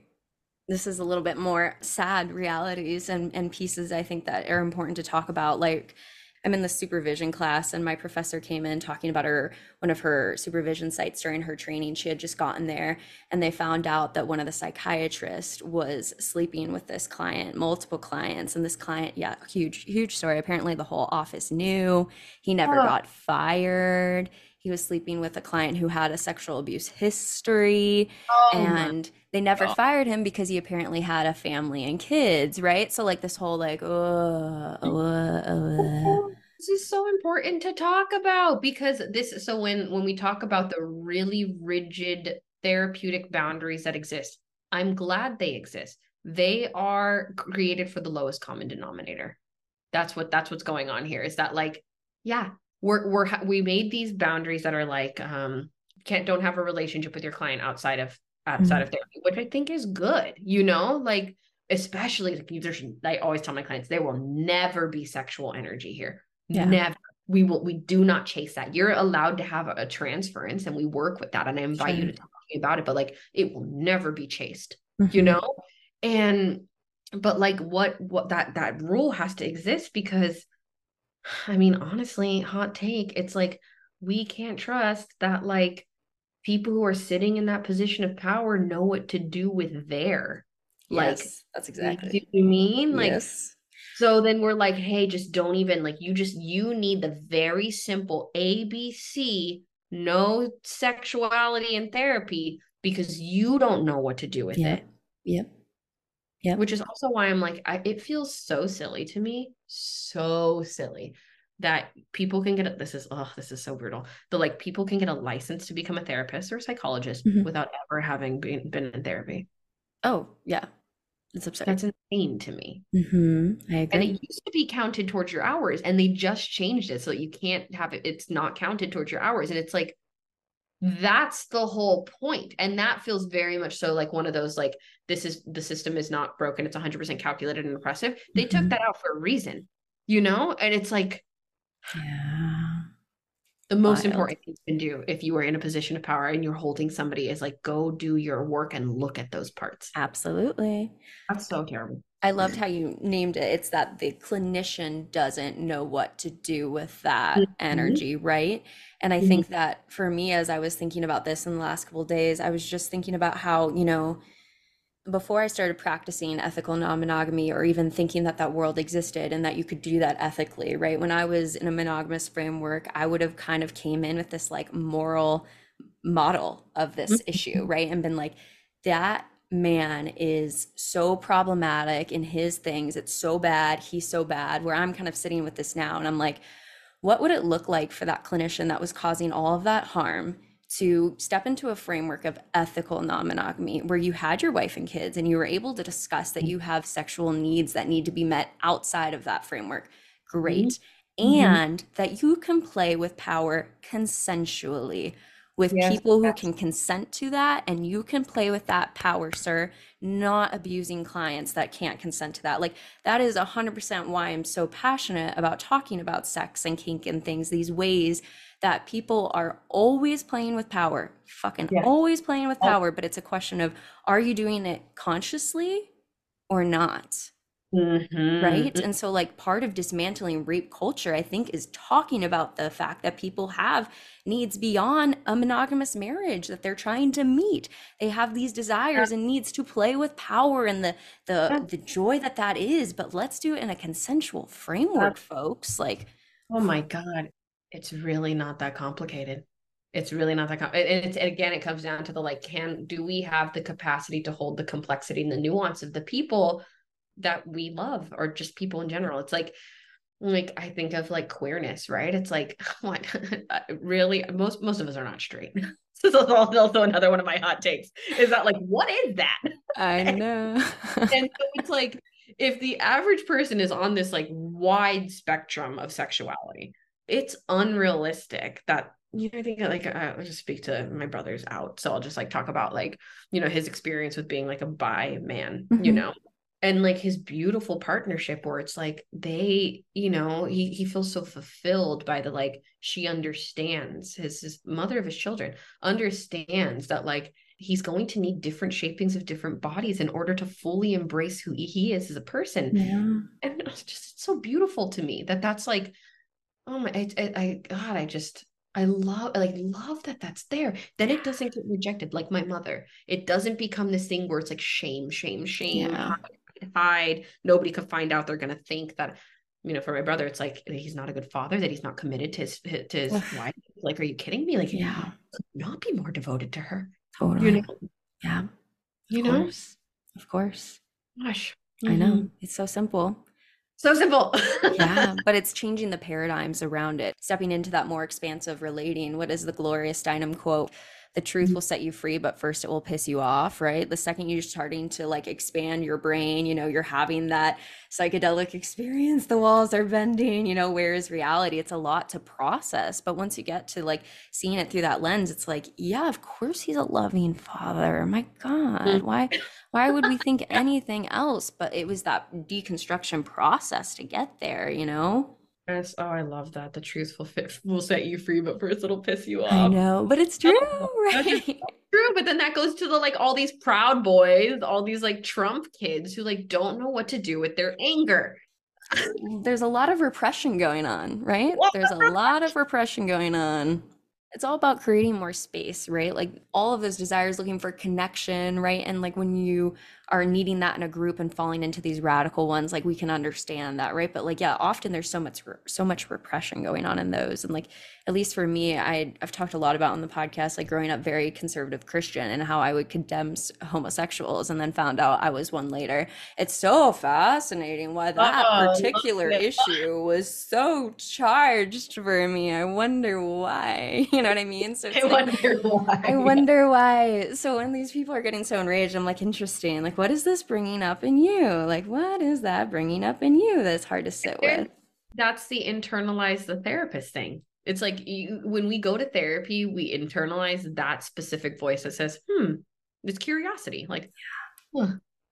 this is a little bit more sad realities and, and pieces I think that are important to talk about. Like, I'm in the supervision class, and my professor came in talking about her one of her supervision sites during her training. She had just gotten there, and they found out that one of the psychiatrists was sleeping with this client, multiple clients, and this client, yeah, huge, huge story. Apparently, the whole office knew. He never Oh. got fired. He was sleeping with a client who had a sexual abuse history Oh and they never God. fired him because he apparently had a family and kids, right? So like this whole like, oh, oh, oh, This is so important to talk about because this so when when we talk about the really rigid therapeutic boundaries that exist, I'm glad they exist. They are created for the lowest common denominator. That's what that's what's going on here. Is that like, yeah, we're we're we made these boundaries that are like um can't don't have a relationship with your client outside of outside of therapy, which I think is good, you know, like especially like there's I always tell my clients there will never be sexual energy here. Yeah. Never. We will we do not chase that. You're allowed to have a, transference and we work with that. And I invite you to talk to me about it, but like it will never be chased, Mhm. you know? And but like what what that that rule has to exist because I mean honestly, hot take, it's like we can't trust that like people who are sitting in that position of power know what to do with their like Yes, that's exactly. what I mean? Like Yes. so then we're like, hey, just don't even like you just you need the very simple ABC, no sexuality in therapy because you don't know what to do with Yep. it. Yep. Yep. Which is also why I'm like, I, it feels so silly to me, so silly that people can get a, this is oh this is so brutal but like people can get a license to become a therapist or a psychologist Mhm. without ever having been, been in therapy Oh, yeah. It's absurd. that's insane to me hmm I And it used to be counted towards your hours, and they just changed it so that you can't have it, it's not counted towards your hours. And it's like, that's the whole point. And that feels very much so like one of those like this is the system is not broken it's 100% calculated and oppressive. They mm-hmm. took that out for a reason you know? And it's like yeah the most Wild. important thing you can do if you are in a position of power and you're holding somebody is like go do your work and look at those parts absolutely that's so terrible I loved how you named it. It's that the clinician doesn't know what to do with that mm-hmm. energy, right? And I mm-hmm. think that for me, as I was thinking about this in the last couple days, I was just thinking about how, you know, before I started practicing ethical non monogamy or even thinking that that world existed and that you could do that ethically, right? When I was in a monogamous framework, I would have kind of came in with this like moral model of this mm-hmm. issue, right? And been like, that man is so problematic in his things. It's so bad. He's so bad. Where I'm kind of sitting with this now and I'm like, what would it look like for that clinician that was causing all of that harm to step into a framework of ethical non monogamy where you had your wife and kids and you were able to discuss that you have sexual needs that need to be met outside of that framework? Great. Mm-hmm. And mm-hmm. that you can play with power consensually with yes, people who can consent to that and you can play with that power sir not abusing clients that can't consent to that. Like that is 100% why i'm so passionate about talking about sex and kink and things these ways that people are always playing with power fucking yes. always playing with power but it's a question of are you doing it consciously or not Mm-hmm. Right. And so, like, part of dismantling rape culture, I think, is talking about the fact that people have needs beyond a monogamous marriage that they're trying to meet. They have these desires and needs to play with power and the the yeah. the joy that that is. But let's do it in a consensual framework, folks. Like, oh my god, it's really not that complicated. It's really not that complicated. And it's and again, it comes down to the like, can do we have the capacity to hold the complexity and the nuance of the people? That we love or just people in general. It's like like I think of like queerness, right? It's like what really most most of us are not straight. this is also another one of my hot takes. Is that like what is that? I know. and so it's like if the average person is on this like wide spectrum of sexuality, it's unrealistic that you know, I think like I'll just speak to my brother's out, so I'll just like talk about like you know his experience with being like a bi man, mm-hmm. you know, and like his beautiful partnership where it's like they you know he he feels so fulfilled by the like she understands his his mother of his children understands that like he's going to need different shapings of different bodies in order to fully embrace who he is as a person yeah. and it's just so beautiful to me that that's like oh my I, I, I god i just I love like love that that's there. Then it doesn't get rejected like my mother. It doesn't become this thing where it's like shame, shame, shame. Yeah hide. Nobody could find out. They're going to think that, you know, for my brother, it's like he's not a good father, that he's not committed to his, to his wife. Like, are you kidding me? Like, yeah, not be more devoted to her. Totally. You know? Yeah. You of know? Course. Of course. Gosh. Mm-hmm. I know. Mm-hmm. It's so simple. So simple. yeah, but it's changing the paradigms around it, stepping into that more expansive relating. What is the Gloria Steinem quote? The truth mm-hmm. will set you free but first it will piss you off right the second you're starting to like expand your brain you know you're having that psychedelic experience the walls are bending you know where is reality it's a lot to process but once you get to like seeing it through that lens it's like yeah of course he's a loving father my god mm-hmm. why why would we think anything else but it was that deconstruction process to get there you know Yes. Oh, I love that. The truth will fit will set you free, but first it'll piss you off. I know, but it's true, right? True, but then that goes to the like all these proud boys, all these like Trump kids who like don't know what to do with their anger. There's a lot of repression going on, right? There's a lot of repression going on it's all about creating more space, right? Like all of those desires looking for connection, right? And like when you are needing that in a group and falling into these radical ones, like we can understand that, right? But like yeah, often there's so much so much repression going on in those. And like at least for me, I I've talked a lot about on the podcast like growing up very conservative Christian and how I would condemn homosexuals and then found out I was one later. It's so fascinating why that oh, particular issue was so charged for me. I wonder why. You know what I mean? So I like, wonder why. I wonder why. So when these people are getting so enraged, I'm like, interesting. Like, what is this bringing up in you? Like, what is that bringing up in you that's hard to sit with? That's the internalize the therapist thing. It's like you, when we go to therapy, we internalize that specific voice that says, "Hmm, it's curiosity." Like, huh,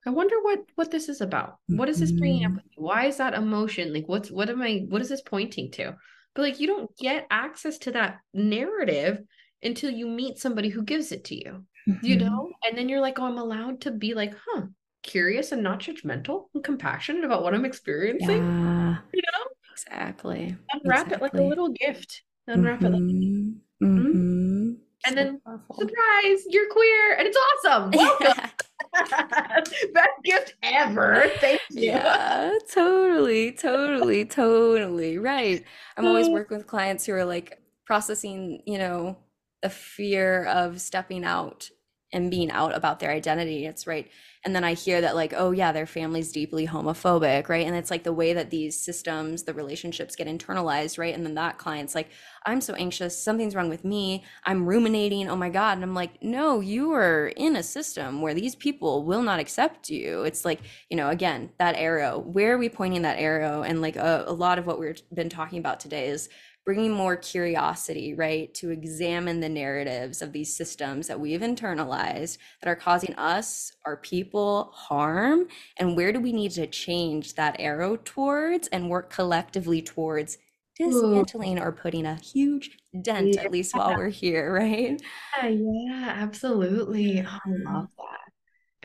I wonder what what this is about. What is this bringing up? Mhm. with me? Why is that emotion? Like, what's what am I? What is this pointing to? But like, you don't get access to that narrative until you meet somebody who gives it to you. You Mhm. know, and then you're like, "Oh, I'm allowed to be like, huh." Curious and not judgmental and compassionate about what I'm experiencing, Yeah, you know? exactly. Unwrap it like a little gift. Unwrap it like Mhm. Mhm. And So then powerful. surprise, you're queer and it's awesome. Welcome. Best gift ever. Thank you. Yeah, totally, totally, totally. Right. I'm always working with clients who are like processing, you know, the fear of stepping out and being out about their identity. It's right. And then I hear that, like, oh, yeah, their family's deeply homophobic, right? And it's like the way that these systems, the relationships get internalized, right? And then that client's like, I'm so anxious, something's wrong with me. I'm ruminating, oh my God. And I'm like, no, you are in a system where these people will not accept you. It's like, you know, again, that arrow, where are we pointing that arrow? And like a, a lot of what we've been talking about today is bringing more curiosity, right, to examine the narratives of these systems that we've internalized that are causing us, our people, harm. And where do we need to change that arrow towards and work collectively towards dismantling or putting a huge dent, at least while we're here, right? Yeah, yeah, absolutely. Oh, I love that.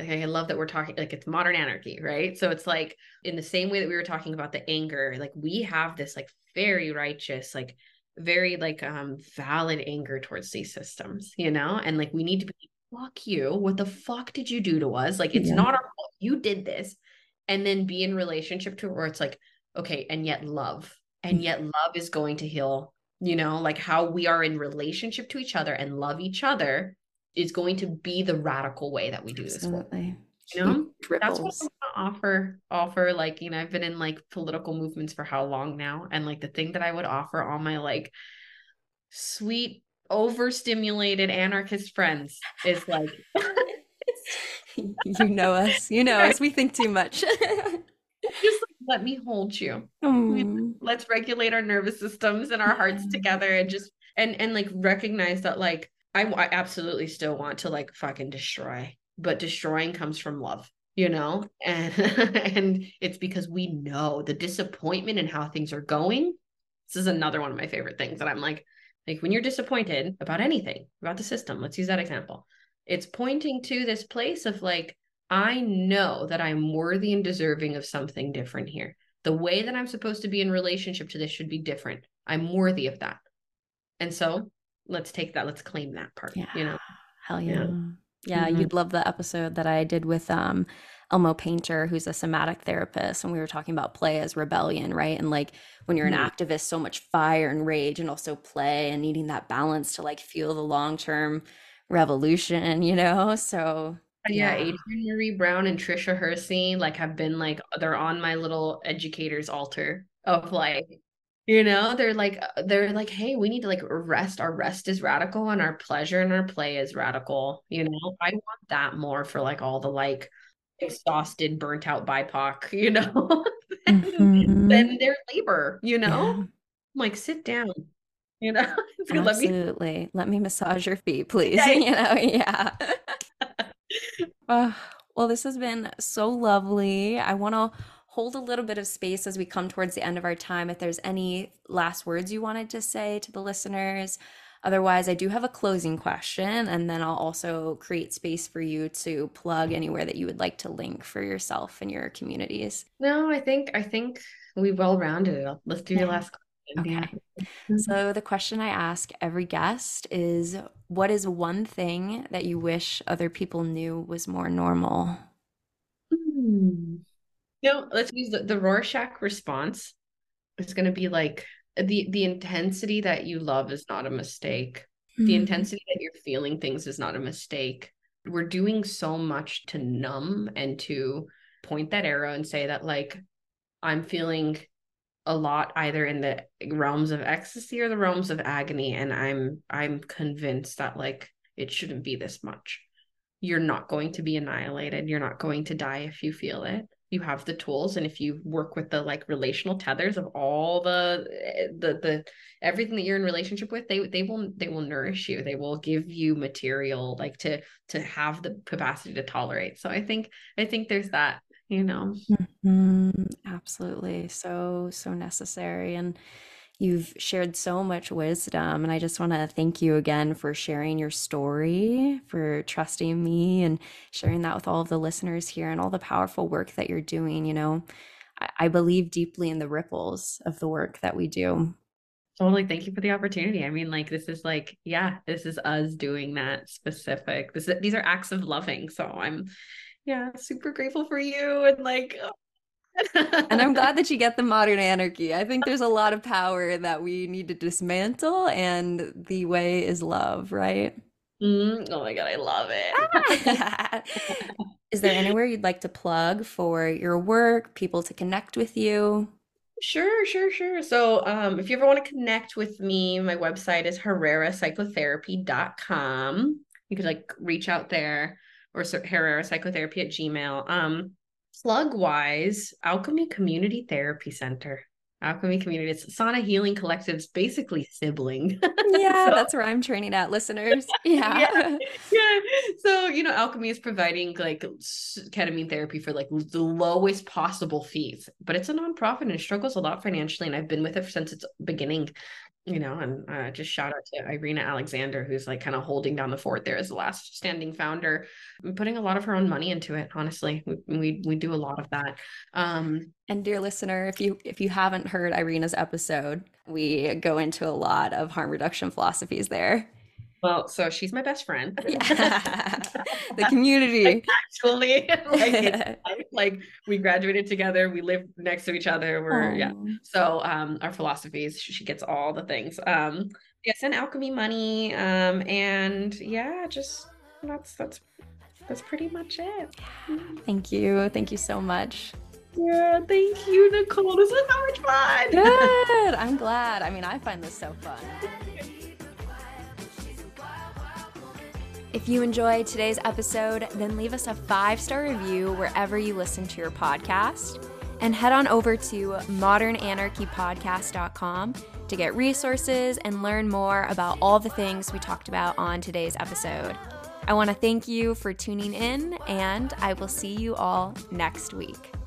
Okay, I love that we're talking like it's modern anarchy, right? So it's like in the same way that we were talking about the anger, like we have this like very righteous, like very like um valid anger towards these systems, you know? And like we need to be fuck you. What the fuck did you do to us? Like it's Yeah. not our fault. You did this. And then be in relationship to where it's like, okay, and yet love. And yet love is going to heal you know like how we are in relationship to each other and love each other is going to be the radical way that we do this work Absolutely. you know Huge that's what ripples. i want to offer offer like you know i've been in like political movements for how long now and like the thing that i would offer all my like sweet overstimulated anarchist friends is like You know us. You know us. We think too much. just like, let me hold you Mm. let's regulate our nervous systems and our hearts together and just and and like recognize that like I, I absolutely still want to like fucking destroy but destroying comes from love you know and and it's because we know the disappointment in how things are going this is another one of my favorite things that i'm like like when you're disappointed about anything about the system let's use that example it's pointing to this place of like i know that i'm worthy and deserving of something different here the way that I'm supposed to be in relationship to this should be different. I'm worthy of that. And so let's take that, let's claim that part. You Yeah. know, Hell Yeah. yeah. Yeah, Mhm. you'd love the episode that I did with um Elmo Painter, who's a somatic therapist, and we were talking about play as rebellion, right? And like when you're an Mhm. activist, so much fire and rage and also play and needing that balance to like feel the long-term revolution, you know? So yeah, Yeah. adrienne maree brown and Tricia Hersey like have been like they're on my little educator's altar of like, you know, they're like uh, they're like, hey, we need to like rest. Our rest is radical and our pleasure and our play is radical. You know, I want that more for like all the like exhausted, burnt out BIPOC, you know, than, Mhm. than their labor, you know? Yeah, like sit down you know gonna let me absolutely. Let me massage your feet, please. Yeah. You know, yeah. Well, this has been so lovely. I want to hold a little bit of space as we come towards the end of our time. If there's any last words you wanted to say to the listeners, otherwise, I do have a closing question, and then I'll also create space for you to plug anywhere that you would like to link for yourself and your communities. no i think i think we well rounded it up let's do your last question yeah Okay. So, the question I ask every guest is what is one thing that you wish other people knew was more normal? Hmm. No, let's use the, the Rorschach response. It's going to be like the the intensity that you love is not a mistake. The Mm. intensity that you're feeling things is not a mistake. We're doing so much to numb and to point that arrow and say that like I'm feeling a lot either in the realms of ecstasy or the realms of agony and I'm I'm convinced that like it shouldn't be this much. You're not going to be annihilated. You're not going to die if you feel it you have the tools and if you work with the like relational tethers of all the eh, the the everything that you're in relationship with they they will they will nourish you. They will give you material like to to have the capacity to tolerate. So i think i think there's that you know? Mm-hmm. absolutely. So so necessary. And You've shared so much wisdom, and I just want to thank you again for sharing your story, for trusting me, and sharing that with all of the listeners here and all the powerful work that you're doing. You know, I, I believe deeply in the ripples of the work that we do. Totally. Thank you for the opportunity. I mean, like, this is like, yeah, this is us doing that specific. This, these are acts of loving. So I'm, yeah, super grateful for you. And like, and I'm glad that you get the modern anarchy. I think there's a lot of power that we need to dismantle, and the way is love, right? Mm, oh my God, I love it. is there anywhere you'd like to plug for your work, people to connect with you? Sure, sure, sure. So, um, if you ever want to connect with me, my website is herrerapsychotherapy.com. You could like reach out there or Herrera Psychotherapy at Gmail. Um, plug wise, Alchemy Community Therapy Center. Alchemy Community. It's Sana Healing Collective's basically sibling. Yeah, so, that's where I'm training at, listeners. Yeah. yeah. yeah. So, you know, Alchemy is providing like ketamine therapy for like the lowest possible fees, but it's a nonprofit and it struggles a lot financially. And I've been with it since its beginning you know, and uh, just shout out to Irina Alexander, who's like kind of holding down the fort there as the last standing founder, putting a lot of her own money into it. Honestly, we we, we do a lot of that. Um, and dear listener, if you if you haven't heard Irina's episode, we go into a lot of harm reduction philosophies there. Well, so she's my best friend. Yeah. the community. Actually, like, like we graduated together. We live next to each other. We're Aww. yeah. So um, our philosophies. She gets all the things. Um, yes, and alchemy money. Um, and yeah, just that's that's that's pretty much it. Thank you. Thank you so much. Yeah, thank you, Nicole. This is so much fun. Good. I'm glad. I mean, I find this so fun. If you enjoyed today's episode, then leave us a five star review wherever you listen to your podcast. And head on over to modernanarchypodcast.com to get resources and learn more about all the things we talked about on today's episode. I want to thank you for tuning in, and I will see you all next week.